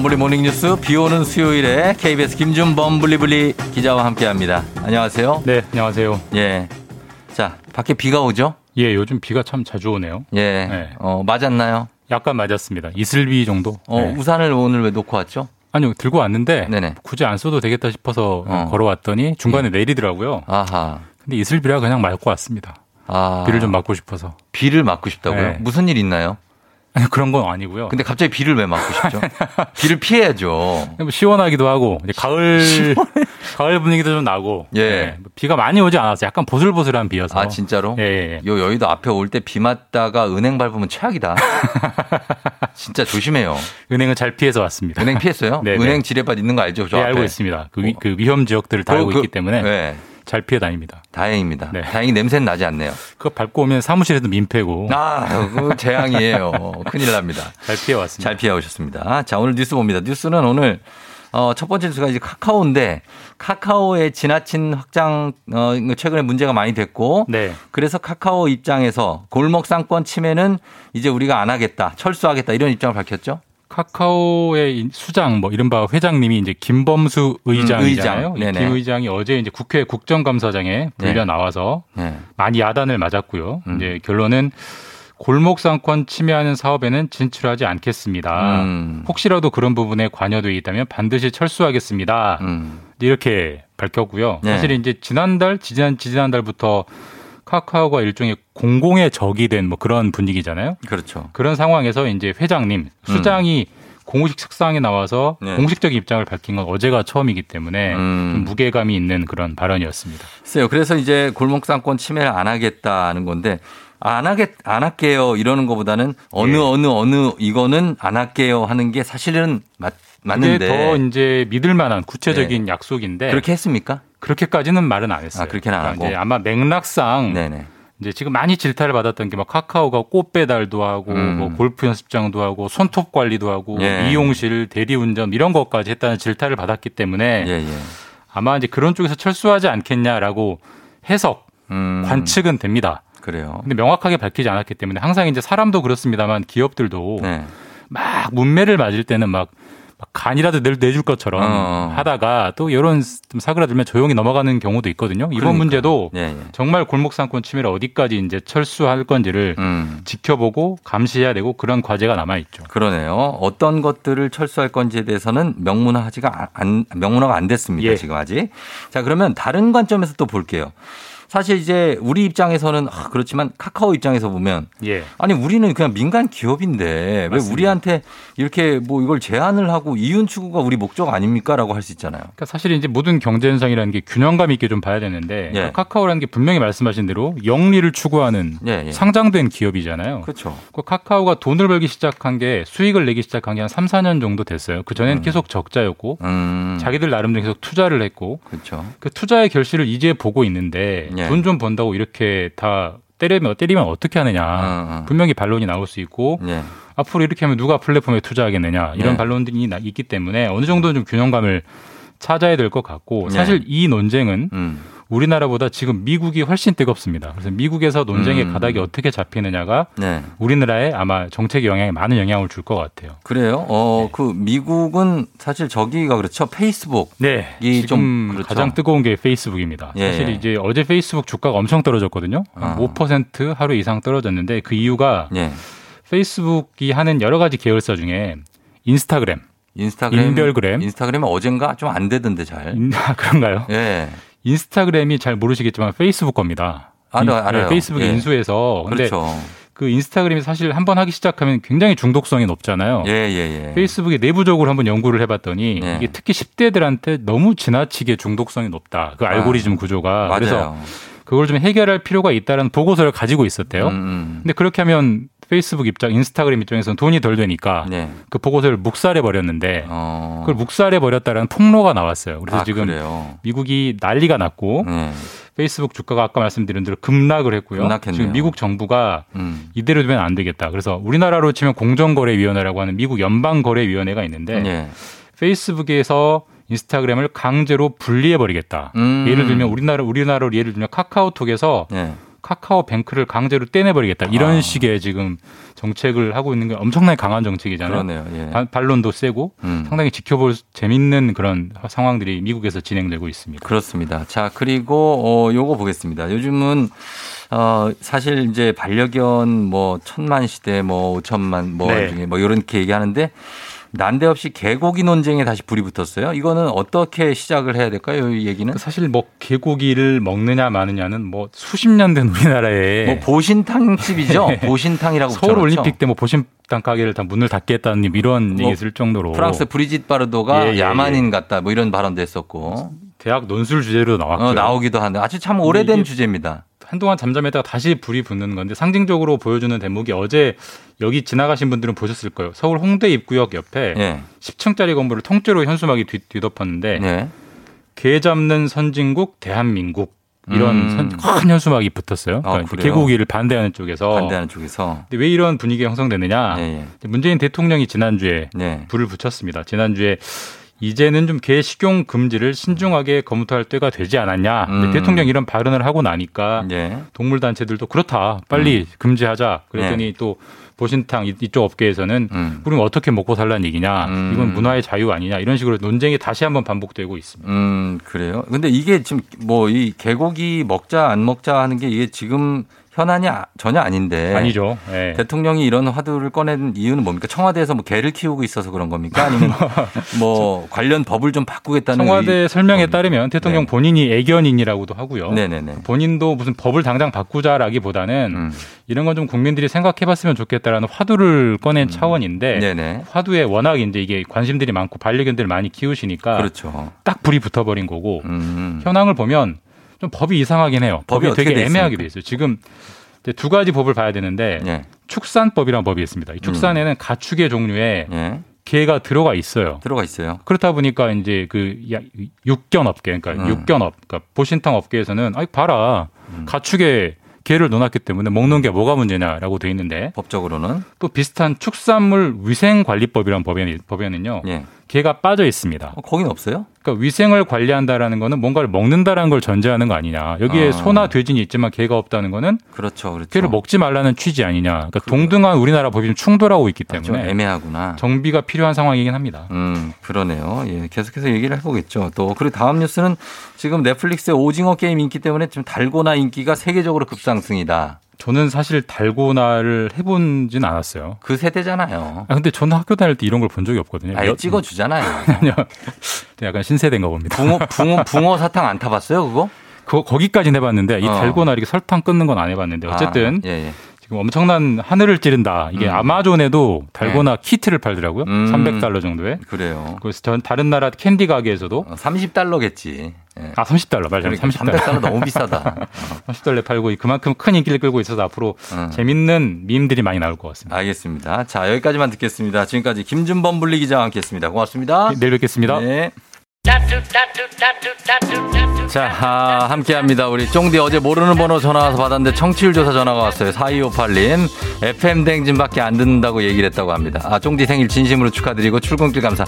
범블리 모닝뉴스 비 오는 수요일에 KBS 김준범 블리블리 기자와 함께 합니다. 안녕하세요. 네, 안녕하세요. 예. 자, 밖에 비가 오죠? 예, 요즘 비가 참 자주 오네요. 예. 네. 어, 맞았나요? 약간 맞았습니다. 이슬비 정도. 어, 네. 우산을 오늘 왜 놓고 왔죠? 아니요, 들고 왔는데 네네. 굳이 안 써도 되겠다 싶어서 어. 걸어왔더니 중간에 내리더라고요. 아하. 근데 이슬비라 그냥 맞고 왔습니다. 아. 비를 좀 맞고 싶어서. 비를 맞고 싶다고요? 네. 무슨 일 있나요? 아니, 그런 건 아니고요. 근데 갑자기 비를 왜 맞고 싶죠? 비를 피해야죠. 뭐 시원하기도 하고 이제 가을 가을 분위기도 좀 나고. 예. 네. 비가 많이 오지 않아서 약간 보슬보슬한 비여서. 아, 진짜로? 예, 예. 요 여의도 앞에 올 때 비 맞다가 은행 밟으면 최악이다. 진짜 조심해요. 은행은 잘 피해서 왔습니다. 은행 피했어요? 네, 네. 은행 지뢰밭 있는 거 알죠? 저 네, 앞에. 알고 있습니다. 그, 위, 그 위험 지역들을 다 그, 알고 그, 있기 때문에 네. 잘 피해 다닙니다. 다행입니다. 네. 다행히 냄새는 나지 않네요. 그거 밟고 오면 사무실에도 민폐고. 아, 그 재앙이에요. 큰일 납니다. 잘 피해 왔습니다. 잘 피해 오셨습니다. 자, 오늘 뉴스 봅니다. 뉴스는 오늘 어, 첫 번째 뉴스가 이제 카카오인데 카카오의 지나친 확장 어, 최근에 문제가 많이 됐고 네. 그래서 카카오 입장에서 골목 상권 침해는 이제 우리가 안 하겠다, 철수하겠다 이런 입장을 밝혔죠. 카카오의 이 수장, 뭐 이른바 회장님이 이제 김범수 의장이잖아요. 음, 의장. 김 의장이 어제 이제 국회 국정감사장에 불려 네. 나와서 네. 많이 야단을 맞았고요. 음. 이제 결론은 골목 상권 침해하는 사업에는 진출하지 않겠습니다. 음. 혹시라도 그런 부분에 관여돼 있다면 반드시 철수하겠습니다. 음. 이렇게 밝혔고요. 네. 사실 이제 지난달, 지난 지지난달부터 카카오가 일종의 공공의 적이 된 뭐 그런 분위기잖아요. 그렇죠. 그런 상황에서 이제 회장님, 수장이 공식 책상에 나와서 네. 공식적인 입장을 밝힌 건 어제가 처음이기 때문에 음. 좀 무게감이 있는 그런 발언이었습니다. 글쎄요. 그래서 이제 골목 상권 침해를 안 하겠다는 건데 안 하겠 안 할게요 이러는 것보다는 어느 예. 어느 어느 이거는 안 할게요 하는 게 사실은 맞 맞는데 더 이제 믿을 만한 구체적인 약속인데 그렇게 했습니까? 그렇게까지는 말은 안 했어요. 아, 그렇게는 안 그러니까 하고. 아마 맥락상 네네. 이제 지금 많이 질타를 받았던 게 막 카카오가 꽃 배달도 하고 음. 뭐 골프 연습장도 하고 손톱 관리도 하고 예. 미용실 대리운전 이런 것까지 했다는 질타를 받았기 때문에 예, 예. 아마 이제 그런 쪽에서 철수하지 않겠냐라고 해석 음, 관측은 됩니다. 그래요. 근데 명확하게 밝히지 않았기 때문에 항상 이제 사람도 그렇습니다만 기업들도 네. 막 문매를 맞을 때는 막, 막 간이라도 내- 내줄 것처럼 어. 하다가 또 이런 좀 사그라들면 조용히 넘어가는 경우도 있거든요. 이번 그러니까. 문제도 예, 예. 정말 골목상권 침해를 어디까지 이제 철수할 건지를 음. 지켜보고 감시해야 되고 그런 과제가 남아 있죠. 그러네요. 어떤 것들을 철수할 건지에 대해서는 명문화하지가 안 명문화가 안 됐습니다. 예. 지금 아직. 자 그러면 다른 관점에서 또 볼게요. 사실 이제 우리 입장에서는 아, 그렇지만 카카오 입장에서 보면 예. 아니 우리는 그냥 민간 기업인데 왜 맞습니다. 우리한테 이렇게 뭐 이걸 제한을 하고 이윤 추구가 우리 목적 아닙니까라고 할 수 있잖아요. 그러니까 사실 이제 모든 경제 현상이라는 게 균형감 있게 좀 봐야 되는데 예. 그러니까 카카오라는 게 분명히 말씀하신 대로 영리를 추구하는 예, 예. 상장된 기업이잖아요. 그렇죠. 그 카카오가 돈을 벌기 시작한 게 수익을 내기 시작한 게 한 3, 4년 정도 됐어요. 그 전에는 계속 적자였고 음. 자기들 나름대로 계속 투자를 했고 그렇죠. 그 투자의 결실을 이제 보고 있는데 예. 돈좀 번다고 이렇게 다 때리면 때리면 어떻게 하느냐. 어, 어. 분명히 반론이 나올 수 있고 예. 앞으로 이렇게 하면 누가 플랫폼에 투자하겠느냐 이런 네. 반론들이 나- 있기 때문에 어느 정도는 좀 균형감을 찾아야 될 것 같고 네. 사실 이 논쟁은 음. 우리나라보다 지금 미국이 훨씬 뜨겁습니다. 그래서 미국에서 논쟁의 음. 가닥이 어떻게 잡히느냐가 네. 우리나라에 아마 정책의 영향에 많은 영향을 줄 것 같아요. 그래요. 어, 그 미국은 사실 저기가 그렇죠. 페이스북. 네. 이 지금 좀 그렇죠. 가장 뜨거운 게 페이스북입니다. 예, 사실 예. 이제 어제 페이스북 주가가 엄청 떨어졌거든요. 한 아. 5% 하루 이상 떨어졌는데 그 이유가 예. 페이스북이 하는 여러 가지 계열사 중에 인스타그램, 인스타그램 인별그램. 인스타그램이 어젠가 좀 안 되던데 잘. 인- 아, 그런가요? 예. 인스타그램이 잘 모르시겠지만 페이스북 겁니다. 알아요, 인- 알아요. 네, 페이스북 예. 인수해서 근데 그렇죠. 그 인스타그램이 사실 한 번 하기 시작하면 굉장히 중독성이 높잖아요. 예, 예, 예. 페이스북이 내부적으로 한번 연구를 해봤더니 네. 이게 특히 10대들한테 너무 지나치게 중독성이 높다. 그 알고리즘 구조가 맞아요. 그래서 그걸 좀 해결할 필요가 있다는 보고서를 가지고 있었대요. 음, 음. 근데 그렇게 하면 페이스북 입장, 인스타그램 입장에서는 돈이 덜 되니까 네. 그 보고서를 묵살해 버렸는데 어. 그걸 묵살해 버렸다라는 폭로가 나왔어요. 그래서 아, 지금 그래요. 미국이 난리가 났고 네. 페이스북 주가가 아까 말씀드린 대로 급락을 했고요. 급락했네요. 지금 미국 정부가 음. 이대로 두면 안 되겠다. 그래서 우리나라로 치면 공정거래위원회라고 하는 미국 연방거래위원회가 있는데 예. 페이스북에서 인스타그램을 강제로 분리해 버리겠다. 음. 예를 들면 우리나라 우리나라로 예를 들면 카카오톡에서 예. 카카오 뱅크를 강제로 떼내버리겠다 이런 식의 지금 정책을 하고 있는 게 엄청나게 강한 정책이잖아요. 그러네요. 예. 반- 반론도 세고 음. 상당히 지켜볼 재밌는 그런 상황들이 미국에서 진행되고 있습니다. 그렇습니다. 자, 그리고 어 요거 보겠습니다. 요즘은 어 사실 이제 반려견 뭐 천만 시대 뭐 오천만 뭐 네. 중에 뭐 이렇게 얘기하는데 난데없이 개고기 논쟁에 다시 불이 붙었어요. 이거는 어떻게 시작을 해야 될까요? 이 얘기는 사실 뭐 개고기를 먹느냐 마느냐는 뭐 수십 년 된 우리나라에 뭐 보신탕집이죠. 보신탕이라고 네. 서울 붙여놨죠. 올림픽 때 뭐 보신탕 가게를 다 문을 닫겠다는 이런 뭐 얘기 있을 정도로 프랑스 브리짓 바르도가 예, 예, 야만인 같다 뭐 이런 발언도 했었고 대학 논술 주제로 나왔고요. 어, 나오기도 하는데 아주 참 오래된 주제입니다. 한동안 잠잠했다가 다시 불이 붙는 건데 상징적으로 보여주는 대목이 어제 여기 지나가신 분들은 보셨을 거예요. 서울 홍대 입구역 옆에 예. 10층짜리 건물을 통째로 현수막이 뒤, 뒤덮었는데 예. 개 잡는 선진국 대한민국 이런 음. 선- 큰 현수막이 붙었어요. 아, 그러니까? 개고기를 반대하는 쪽에서 반대하는 쪽에서 근데 왜 이런 분위기가 형성되느냐? 예, 예. 문재인 대통령이 지난주에 네. 불을 붙였습니다. 지난주에 이제는 좀 개 식용 금지를 신중하게 검토할 때가 되지 않았냐. 음. 대통령이 이런 발언을 하고 나니까 예. 동물 단체들도 그렇다. 빨리 금지하자. 그랬더니 또 보신탕 이- 이쪽 업계에서는 음. 우리는 어떻게 먹고 살라는 얘기냐. 음. 이건 문화의 자유 아니냐. 이런 식으로 논쟁이 다시 한번 반복되고 있습니다. 음, 그래요. 근데 이게 지금 뭐 이 개고기 먹자 안 먹자 하는 게 이게 지금 현안이 아- 전혀 아닌데. 아니죠. 예. 대통령이 이런 화두를 꺼낸 이유는 뭡니까? 청와대에서 뭐 개를 키우고 있어서 그런 겁니까? 아니면 뭐 관련 법을 좀 바꾸겠다는 청와대 의- 설명에 따르면 대통령 네. 본인이 애견인이라고도 하고요. 네네네. 본인도 무슨 법을 당장 바꾸자라기보다는 음. 이런 건 좀 국민들이 생각해봤으면 좋겠다라는 화두를 꺼낸 차원인데 음. 네네. 화두에 워낙 이제 이게 관심들이 많고 반려견들 많이 키우시니까 그렇죠. 딱 불이 붙어버린 거고 음. 현황을 보면 좀 법이 이상하긴 해요. 법이 법이, 되게 돼 애매하게? 돼 있어요. 지금 두 가지 법을 봐야 되는데 예. 축산법이라는 법이 있습니다. 이 축산에는 가축의 종류에 예. 개가 들어가 있어요. 들어가 있어요. 그렇다 보니까 이제 그 야- 육견 업계, 그러니까 음. 육견 업, 그러니까 보신탕 업계에서는 아이 봐라 가축에 개를 넣어놨기 때문에 먹는 게 뭐가 문제냐라고 돼 있는데 법적으로는 또 비슷한 축산물 위생관리법이라는 법에는, 법에는요 예. 개가 빠져 있습니다. 어, 거긴 없어요? 그러니까 위생을 관리한다라는 거는 뭔가를 먹는다라는 걸 전제하는 거 아니냐. 여기에 아. 소나 돼지는 있지만 개가 없다는 거는 그렇죠. 그렇죠. 개를 먹지 말라는 취지 아니냐. 그러니까 동등한 우리나라 법이 좀 충돌하고 있기 좀 때문에 애매하구나. 정비가 필요한 상황이긴 합니다. 음, 그러네요. 예, 계속해서 얘기를 해보겠죠. 또, 그리고 다음 뉴스는 지금 넷플릭스의 오징어 게임 인기 때문에 지금 달고나 인기가 세계적으로 급상승이다. 저는 사실 달고나를 해본진 않았어요. 그 세대잖아요. 아, 근데 저는 학교 다닐 때 이런 걸 본 적이 없거든요. 아예 여- 찍어주잖아요. 아니요. 약간 신세대인가 봅니다. 붕어, 붕어, 붕어 사탕 안 타봤어요, 그거? 그거 거기까지는 해봤는데 이 어. 달고나 이렇게 설탕 끊는 건 안 해봤는데 어쨌든 아, 예, 예. 지금 엄청난 하늘을 찌른다. 이게 음. 아마존에도 달고나 키트를 팔더라고요. 음. 300달러 정도에. 그래요. 그래서 전 다른 나라 캔디 가게에서도 어, 30달러겠지. 예. 아 30달러 맞아요. 그러니까 30달러. 300달러 너무 비싸다. 30달러 팔고 그만큼 큰 인기를 끌고 있어서 앞으로 음. 재밌는 밈들이 많이 나올 것 같습니다. 알겠습니다. 자, 여기까지만 듣겠습니다. 지금까지 김준범 분리 기자와 함께 했습니다. 고맙습니다. 내일 뵙겠습니다. 네. 자, 아, 함께 합니다. 우리 쫑디 어제 모르는 번호 전화 와서 받았는데 청취율 조사 전화가 왔어요. 4258님. FM 댕진밖에 안 듣는다고 얘기를 했다고 합니다. 아, 쫑디 생일 진심으로 축하드리고 출근길 감사.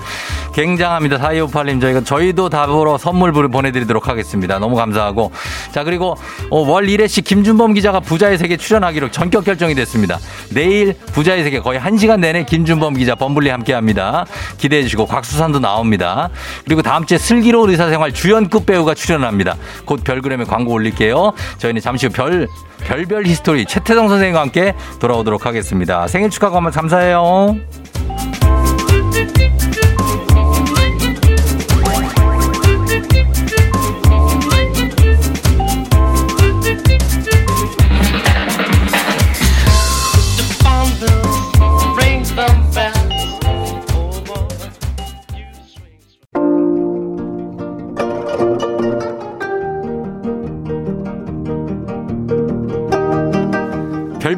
굉장합니다. 4258님. 저희가 저희도 답으로 선물 보내드리도록 하겠습니다. 너무 감사하고. 자, 그리고 어, 월 1회씩 김준범 기자가 부자의 세계 출연하기로 전격 결정이 됐습니다. 내일 부자의 세계 거의 1시간 내내 김준범 기자 범블리 함께 합니다. 기대해 주시고 곽수산도 나옵니다. 그리고 다음 주에 슬기로운 의사생활 주연급 배우가 출연합니다. 곧 별그램에 광고 올릴게요. 저희는 잠시 후 별, 별별 히스토리 최태성 선생님과 함께 돌아오도록 하겠습니다. 생일 축하 감사해요.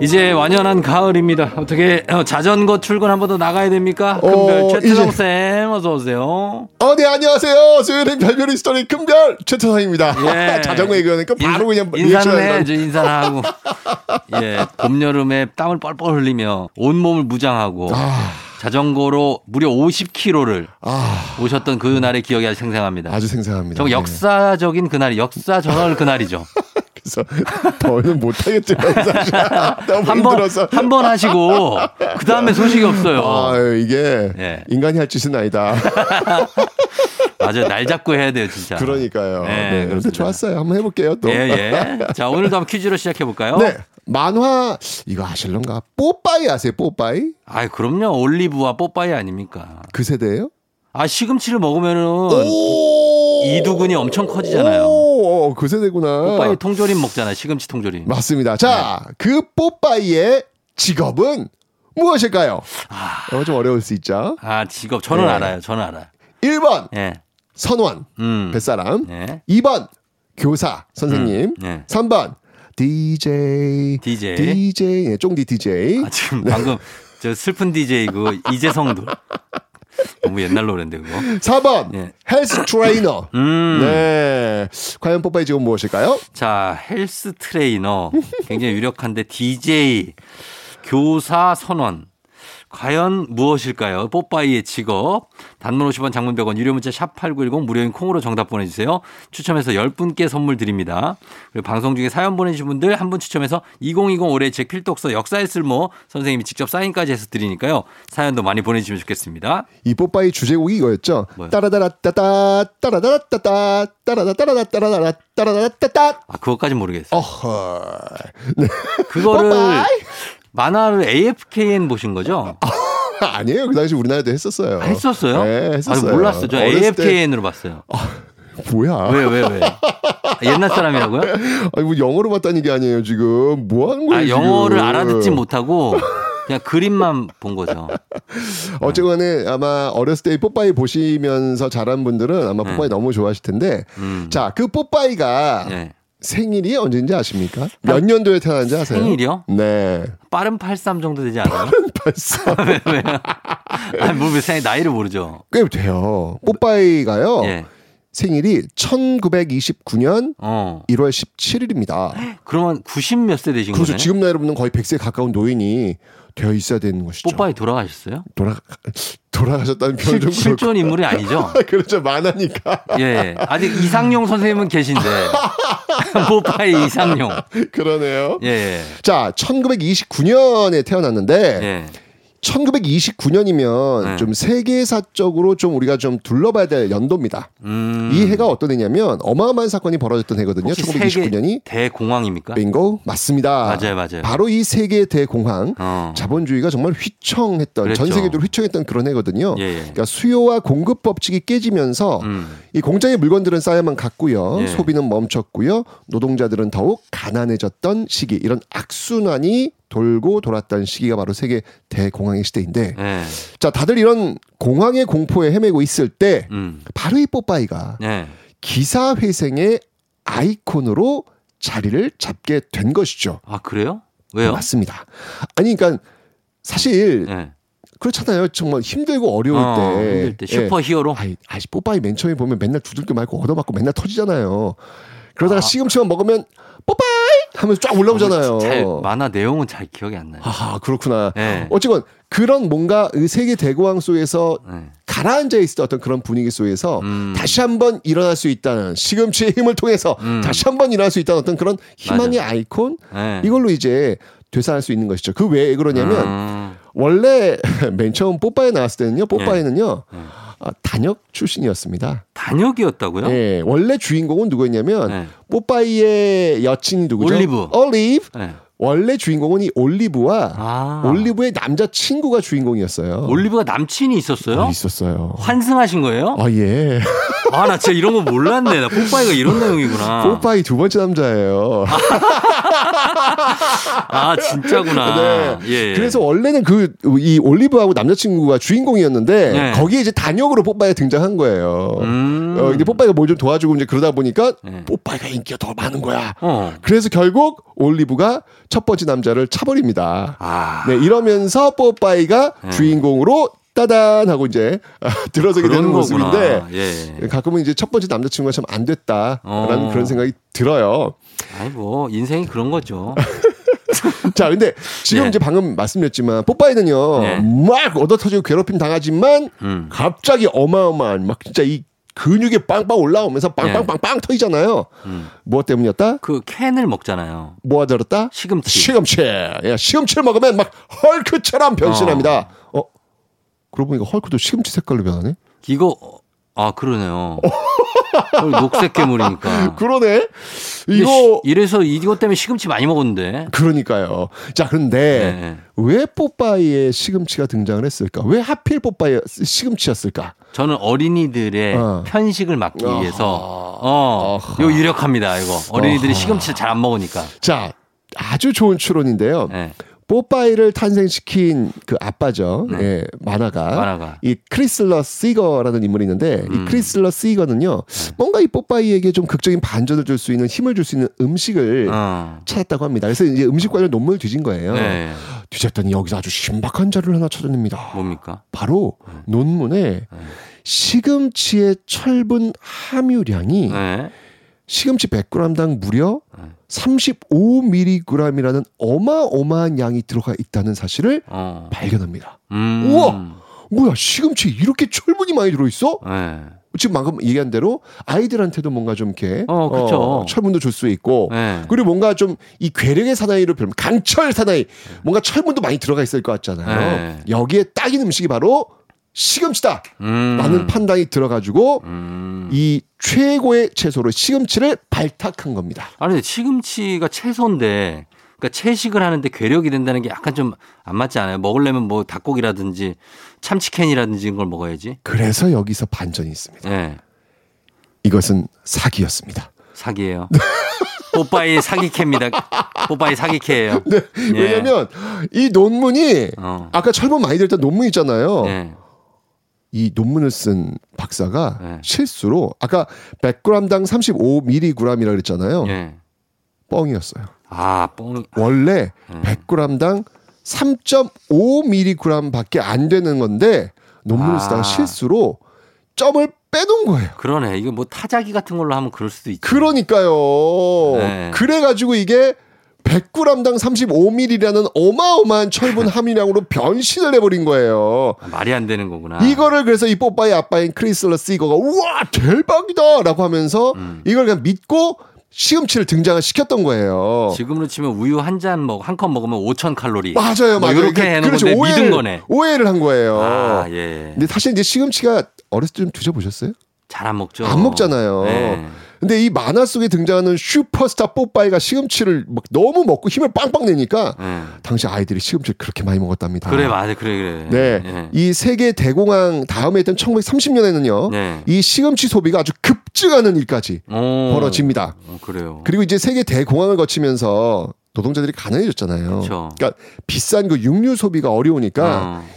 이제 완연한 가을입니다. 어떻게 어, 자전거 출근 한 번 더 나가야 됩니까? 금별 어, 최태성 이제- 쌤 어서 오세요. 어, 네, 안녕하세요. 수요일엔 별별 스토리 큰별 최태성입니다. 예. 자전거 얘기하니까 바로 그냥 인사는 리액션 해, 저 인사는 하고. 예, 봄 여름에 땀을 뻘뻘 흘리며 온 몸을 무장하고 아. 자전거로 무려 50km를 오셨던 그 날의 기억이 아주 생생합니다. 아주 생생합니다. 정말 역사적인 그날이 역사 전월 그날이죠. 그래서 더는 못하겠지만 사실 너무 한 번, 힘들어서 한번 하시고, 그 다음에 소식이 없어요. 아 이게 예. 인간이 할 짓은 아니다. 맞아요. 날 잡고 해야 돼요, 진짜. 그러니까요. 네, 네, 그런데. 좋았어요. 한번 해볼게요 또. 예, 예. 자, 오늘도 한번 퀴즈로 시작해볼까요? 네. 만화 이거 아실런가? 뽀빠이 아세요? 뽀빠이? 아, 그럼요. 올리브와 뽀빠이 아닙니까? 그 세대예요? 아, 시금치를 먹으면은 이두근이 엄청 커지잖아요. 오, 그 세대구나. 뽀빠이 통조림 먹잖아요. 시금치 통조림. 맞습니다. 자, 그 뽀빠이의 직업은 무엇일까요? 어, 좀 어려울 수 있죠. 아, 직업. 저는 네. 알아요. 저는 알아요. 1번 예. 선원 음. 뱃사람. 예. 2번 2번 교사 선생님. 음, 예. 3번 DJ DJ. DJ 예, 쫑디 DJ. 아, 지금 방금 저 슬픈 DJ 그 이재성도 너무 옛날 노래인데 그거. 4번 예. 헬스 트레이너. 음. 네. 과연 뽀빠이 직업 무엇일까요? 자, 헬스 트레이너. 굉장히 유력한데 DJ, 교사 선원. 과연 무엇일까요? 뽀빠이의 직업. 단문 50원 장문 100원 유료 문자 샵 8910 무료인 콩으로 정답 보내주세요. 추첨해서 10분께 선물 드립니다. 그리고 방송 중에 사연 보내주신 분들 한 분 추첨해서 2020 올해 책 필독서 역사의 쓸모 선생님이 직접 사인까지 해서 드리니까요. 사연도 많이 보내주시면 좋겠습니다. 이 뽀빠이 주제곡이 이거였죠. 따라다라따따 따라다라따따 따라다따라다따라다라 따라다따따. 아, 그것까진 모르겠어요. 어허. 그거를 뽀빠이? 만화를 AFKN 보신 거죠? 아니에요. 그 당시 우리나라도 했었어요. 아, 했었어요? 네, 했었어요. 아, 몰랐어요. 저 어렸을 때- AFKN으로 봤어요. 뭐야? 왜, 왜, 왜? 아, 옛날 사람이라고요? 아니 뭐 영어로 봤다는 게 아니에요 지금 뭐 하는 거예요 아? 영어를 알아듣지 못하고 그냥 그림만 본 거죠. 어쨌거나 아마 어렸을 때이 뽀빠이 보시면서 자란 분들은 아마 네. 뽀빠이 너무 좋아하실 텐데 음. 자 그 뽀빠이가 네. 생일이 언제인지 아십니까? 몇 년도에 태어난지 아세요? 생일이요? 네. 빠른 83 정도 되지 않아요? 83. 왜, 왜요? 아니, 뭐, 왜 생일, 나이를 모르죠. 꽤 돼요. 뽀빠이가요. 예. 생일이 1929년 어. 1월 17일입니다. 그러면 90 몇 세 되신 그래서 거네? 지금 나이로 보면 거의 100세 가까운 노인이 되어 있어야 되는 것이죠. 뽀빠이 돌아가셨어요? 돌아 돌아가셨다는 표현 실, 좀 실존 인물이 아니죠? 그렇죠 만화니까 예. 아직 이상용 선생님은 계신데. 뽀빠이 이상용. 그러네요. 예. 자 1929년에 태어났는데 예. 1929년이면 네. 좀 세계사적으로 좀 우리가 좀 둘러봐야 될 연도입니다. 음. 이 해가 어떤 해냐면 어마어마한 사건이 벌어졌던 해거든요. 혹시 1929년이 세계 대공황입니까? 빙고 맞습니다. 맞아요, 맞아요. 바로 이 세계 대공황 어. 자본주의가 정말 휘청했던 그랬죠. 전 세계적으로 휘청했던 그런 해거든요. 예, 예. 그러니까 수요와 공급 법칙이 깨지면서 음. 이 공장의 물건들은 쌓여만 갔고요. 예. 소비는 멈췄고요. 노동자들은 더욱 가난해졌던 시기. 이런 악순환이 돌고 돌았던 시기가 바로 세계 대공황의 시대인데 예. 자 다들 이런 공황의 공포에 헤매고 있을 때 음. 바로 이 뽀빠이가 예. 기사 회생의 아이콘으로 자리를 잡게 된 것이죠. 아, 그래요? 왜요? 맞습니다. 아니 그러니까 사실 예. 그렇잖아요. 정말 힘들고 어려울 어, 때. 힘들 때 슈퍼 히어로? 아이, 아이, 뽀빠이 맨 처음에 보면 맨날 두들겨 맞고 얻어맞고 맨날 터지잖아요. 그러다가 시금치만 먹으면 뽀빠이 하면서 쫙 올라오잖아요. 어, 잘 만화 내용은 잘 기억이 안 나요. 아, 그렇구나. 예. 어쨌건 그런 뭔가 이 세계 대공황 속에서 예. 가라앉아 있었던 어떤 그런 분위기 속에서 음. 다시 한번 일어날 수 있다는 시금치의 힘을 통해서 음. 다시 한번 일어날 수 있다는 어떤 그런 희망의 아이콘 예. 이걸로 이제 되살할 수 있는 것이죠. 그 왜 그러냐면 음. 원래 맨 처음 뽀빠이 나왔을 때는요. 뽀빠이는요. 예. 아, 단역 출신이었습니다. 단역이었다고요? 예, 원래 주인공은 누구였냐면 예. 뽀빠이의 여친이 누구죠? 올리브. 올리브. 예. 원래 주인공은 이 올리브와 아. 올리브의 남자 친구가 주인공이었어요. 올리브가 남친이 있었어요? 어, 있었어요. 환승하신 거예요? 아 예. 아, 나 진짜 이런 거 몰랐네. 나 뽀빠이가 이런 내용이구나. 뽀빠이 두 번째 남자예요. 아, 진짜구나. 네. 예. 그래서 원래는 그 이 올리브하고 남자친구가 주인공이었는데 네. 거기에 이제 단역으로 뽀빠이가 등장한 거예요. 음. 어, 근데 뽀빠이가 뭘 좀 도와주고 이제 그러다 보니까 네. 뽀빠이가 인기가 더 많은 거야. 어. 그래서 결국 올리브가 첫 번째 남자를 차버립니다. 아. 네, 이러면서 뽀빠이가 네. 주인공으로 따단 하고 이제 아, 들어서게 되는 거구나. 모습인데 예. 가끔은 이제 첫 번째 남자친구가 참 안 됐다라는 어. 그런 생각이 들어요. 아니 뭐 인생이 그런 거죠. 자, 근데 지금 예. 이제 방금 말씀드렸지만 뽀빠이는요 예. 막 얻어터지고 괴롭힘 당하지만 음. 갑자기 어마어마한 막 진짜 이 근육이 빵빵 올라오면서 빵빵빵빵 터지잖아요. 음. 무엇 때문이었다? 그 캔을 먹잖아요. 뭐가 들었다? 시금치. 시금치. 예, 시금치를 먹으면 막 헐크처럼 변신합니다. 어? 그러고 보니까 헐크도 시금치 색깔로 변하네? 이거 아 그러네요. 녹색 괴물이니까. 그러네. 근데 이거 시- 이래서 이것 때문에 시금치 많이 먹었는데. 그러니까요. 자, 그런데 네. 왜 뽀빠이에 시금치가 등장을 했을까? 왜 하필 뽀빠이 시금치였을까? 저는 어린이들의 어. 편식을 막기 위해서 어, 이거 유력합니다. 이거 어린이들이 어허. 시금치를 잘 안 먹으니까. 자, 아주 좋은 추론인데요. 네. 뽀빠이를 탄생시킨 그 아빠죠. 예, 만화가. 만화가. 이 크리슬러 시거라는 인물이 있는데 음. 이 크리슬러 시거는요. 네. 뭔가 이 뽀빠이에게 좀 극적인 반전을 줄 수 있는 힘을 줄 수 있는 음식을 어. 찾았다고 합니다. 그래서 이제 음식 관련 논문을 뒤진 거예요. 네. 뒤졌더니 여기서 아주 신박한 자료를 하나 찾아냅니다. 뭡니까? 바로 논문에 시금치의 철분 함유량이 네. 시금치 100g당 무려 35mg이라는 어마어마한 양이 들어가 있다는 사실을 어. 발견합니다. 음. 우와! 뭐야, 시금치 이렇게 철분이 많이 들어있어? 네. 지금 방금 얘기한 대로 아이들한테도 뭔가 좀 이렇게 어, 그쵸. 철분도 줄 수 있고 네. 그리고 뭔가 좀 이 괴력의 사나이로 별면 강철 사나이 뭔가 철분도 많이 들어가 있을 것 같잖아요. 네. 여기에 딱인 음식이 바로 시금치다. 음. 라는 판단이 들어가지고 음. 이 최고의 채소로 시금치를 발탁한 겁니다. 아니 시금치가 채소인데 그러니까 채식을 하는데 괴력이 된다는 게 약간 좀 안 맞지 않아요? 먹으려면 뭐 닭고기라든지 참치캔이라든지 이런 걸 먹어야지. 그래서 여기서 반전이 있습니다. 네. 이것은 사기였습니다. 사기예요. 뽀빠이 사기캐입니다. 뽀빠이 사기캐예요. 네, 예. 왜냐면 이 논문이 어. 아까 철분 많이 들었던 논문 있잖아요. 네. 이 논문을 쓴 박사가 네. 실수로 아까 100g당 35mg이라고 그랬잖아요. 예. 뻥이었어요. 아, 뻥. 원래 음. 100g당 3.5mg밖에 안 되는 건데 논문을 아. 쓰다가 실수로 점을 빼놓은 거예요. 그러네. 이거 뭐 타자기 같은 걸로 하면 그럴 수도 있죠. 그러니까요. 네. 그래가지고 이게 100g당 35ml라는 어마어마한 철분 함유량으로 변신을 해버린 거예요. 아, 말이 안 되는 거구나. 이거를 그래서 이 뽀빠이 아빠인 크리슬러 시거가 우와 대박이다 라고 하면서 음. 이걸 그냥 믿고 시금치를 등장을 시켰던 거예요. 지금으로 치면 우유 한 잔 먹, 한 컵 먹으면 5천 칼로리. 맞아요, 뭐 맞아요. 이렇게 그- 해놓은 그렇죠. 오해를, 믿은 거네. 오해를 한 거예요. 아, 예. 근데 사실 이제 시금치가 어렸을 때 좀 드셔보셨어요? 잘 안 먹죠. 안 먹잖아요. 네. 근데 이 만화 속에 등장하는 슈퍼스타 뽀빠이가 시금치를 막 너무 먹고 힘을 빵빵 내니까 네. 당시 아이들이 시금치를 그렇게 많이 먹었답니다. 그래, 맞아. 그래, 그래. 네. 예. 이 세계 대공황 다음에 있던 1930년에는요. 네. 이 시금치 소비가 아주 급증하는 일까지 오. 벌어집니다. 어, 그래요. 그리고 이제 세계 대공황을 거치면서 노동자들이 가난해졌잖아요. 그렇죠. 그러니까 비싼 그 육류 소비가 어려우니까 어.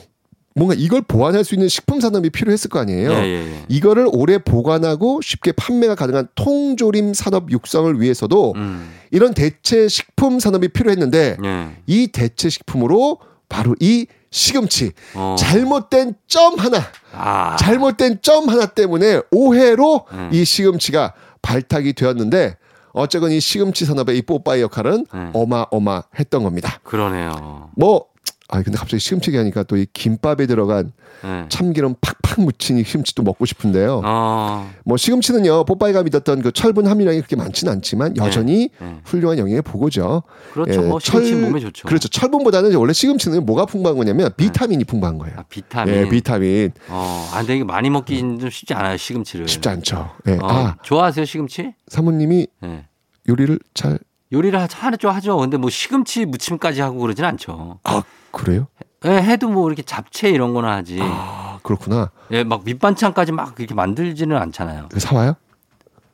뭔가 이걸 보완할 수 있는 식품 산업이 필요했을 거 아니에요. 예, 예, 예. 이거를 오래 보관하고 쉽게 판매가 가능한 통조림 산업 육성을 위해서도 음. 이런 대체 식품 산업이 필요했는데 예. 이 대체 식품으로 바로 이 시금치 어. 잘못된 점 하나 아. 잘못된 점 하나 때문에 오해로 음. 이 시금치가 발탁이 되었는데 어쨌건 이 시금치 산업의 이 뽀빠이 역할은 음. 어마어마했던 겁니다. 그러네요. 뭐 아 근데 갑자기 시금치 얘기하니까 또 이 김밥에 들어간 예. 참기름 팍팍 묻힌 이 시금치도 먹고 싶은데요. 어. 뭐 시금치는요 뽀빠이가 믿었던 그 철분 함유량이 그렇게 많지는 않지만 여전히 네. 훌륭한 영양의 보고죠. 그렇죠. 예, 뭐 시금치 몸에 좋죠. 그렇죠. 철분보다는 원래 시금치는 뭐가 풍부한 거냐면 비타민이 풍부한 거예요. 아, 비타민. 예, 비타민 어, 아, 근데 이게 많이 먹기는 좀 쉽지 않아요, 시금치를. 쉽지 않죠. 예. 어, 아 좋아하세요, 시금치? 사모님이 예. 요리를 잘 요리를 하- 하죠, 하죠. 근데 뭐 시금치 무침까지 하고 그러진 않죠. 아, 그래요? 예, 해도 뭐 이렇게 잡채 이런 거나 하지. 아, 그렇구나. 예, 막 밑반찬까지 막 이렇게 만들지는 않잖아요. 그 사와요?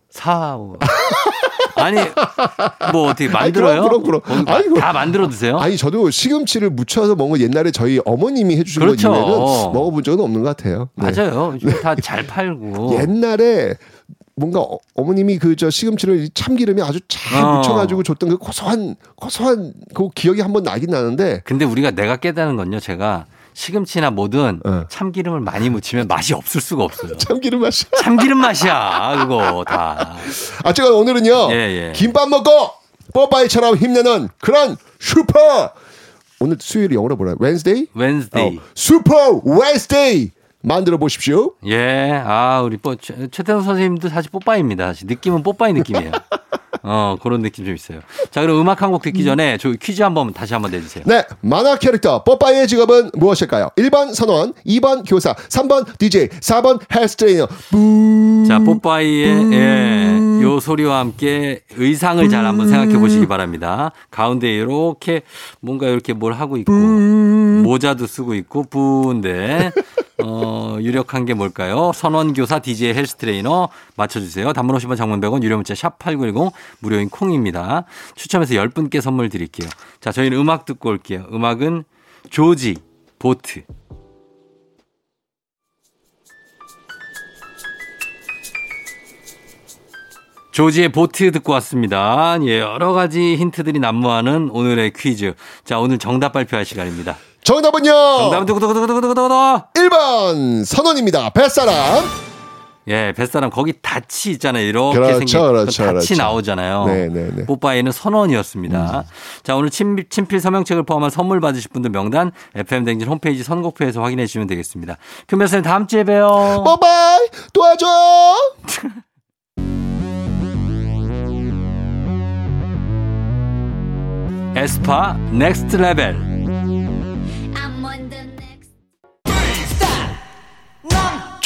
사. 아니, 뭐 어떻게 만들어요? 그럼, 그럼, 그럼. 마- 아이고. 다 만들어 드세요? 아니 저도 시금치를 무쳐서 먹은 거 옛날에 저희 어머님이 해주신 그렇죠. 거 이외에는 먹어본 적은 없는 것 같아요. 네. 맞아요. 다 잘 팔고. 옛날에 뭔가 어, 머님이 그 저 시금치를 이 참기름에 아주 잘 어. 묻혀가지고 줬던 그 고소한 고소한 그 기억이 한번 나긴 나는데 근데 우리가 내가 깨달은 건요. 제가 시금치나 뭐든 어. 참기름을 많이 묻히면 맛이 없을 수가 없어요. 참기름 맛이. 참기름 맛이야, 그거 다. 아 제가 오늘은요 예, 예. 김밥 먹고 뽀빠이처럼 힘내는 그런 슈퍼 오늘 수요일 영어로 뭐라 Wednesday? Wednesday. 슈퍼 Wednesday 만들어 보십시오. 예, 아, 우리 뽀, 최- 최태성 선생님도 사실 뽀빠이입니다. 사실 느낌은 뽀빠이 느낌이에요. 어, 그런 느낌 좀 있어요. 자, 그럼 음악 한 곡 듣기 전에 저 퀴즈 한번 다시 한번 내주세요. 네, 만화 캐릭터 뽀빠이의 직업은 무엇일까요? 1번 선원, 2번 교사, 3번 DJ, 4번 헬스 트레이너. 자, 뽀빠이의 예, 요 소리와 함께 의상을 잘 한번 생각해 보시기 바랍니다. 가운데 이렇게 뭔가 이렇게 뭘 하고 있고 모자도 쓰고 있고 부인데 어, 유력한 게 뭘까요? 선원교사 DJ 헬스 트레이너 맞춰주세요. 단문 50원 장문 100원 유료 문자 샵 8910 무료인 콩입니다. 추첨해서 10분께 선물 드릴게요. 자, 저희는 음악 듣고 올게요. 음악은 조지 보트. 조지의 보트 듣고 왔습니다. 예, 여러 가지 힌트들이 난무하는 오늘의 퀴즈. 자, 오늘 정답 발표할 시간입니다. 정답은요. 정답은 두구두구두구두구두구두구. 1번 선원입니다. 뱃사람. 예, 뱃사람 거기 다치 있잖아요. 이렇게 그렇죠, 생긴 그렇죠, 그 다치 그렇죠. 나오잖아요. 네, 네, 네. 뽀빠이는 선원이었습니다. 자, 오늘 친, 친필 서명책을 포함한 선물 받으실 분들 명단 FM 댕진 홈페이지 선곡표에서 확인해 주시면 되겠습니다. 선생님 다음 주에 봬요. 뽀빠이 도와줘. 에스파 Next Level.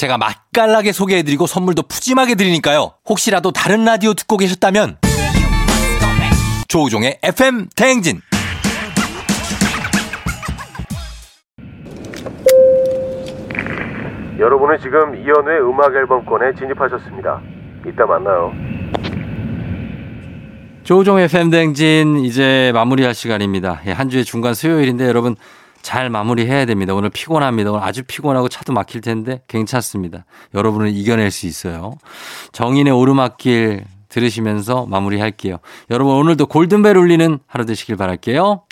제가 맛깔나게 소개해드리고 선물도 푸짐하게 드리니까요. 혹시라도 다른 라디오 듣고 계셨다면 조우종의 FM 대행진 여러분은 지금 이현우의 음악 앨범권에 진입하셨습니다. 이따 만나요. 조종의 팬댕진 이제 마무리할 시간입니다. 예, 한 주의 중간 수요일인데 여러분 잘 마무리해야 됩니다. 오늘 피곤합니다. 오늘 아주 피곤하고 차도 막힐 텐데 괜찮습니다. 여러분을 이겨낼 수 있어요. 정인의 오르막길 들으시면서 마무리할게요. 여러분 오늘도 골든벨 울리는 하루 되시길 바랄게요.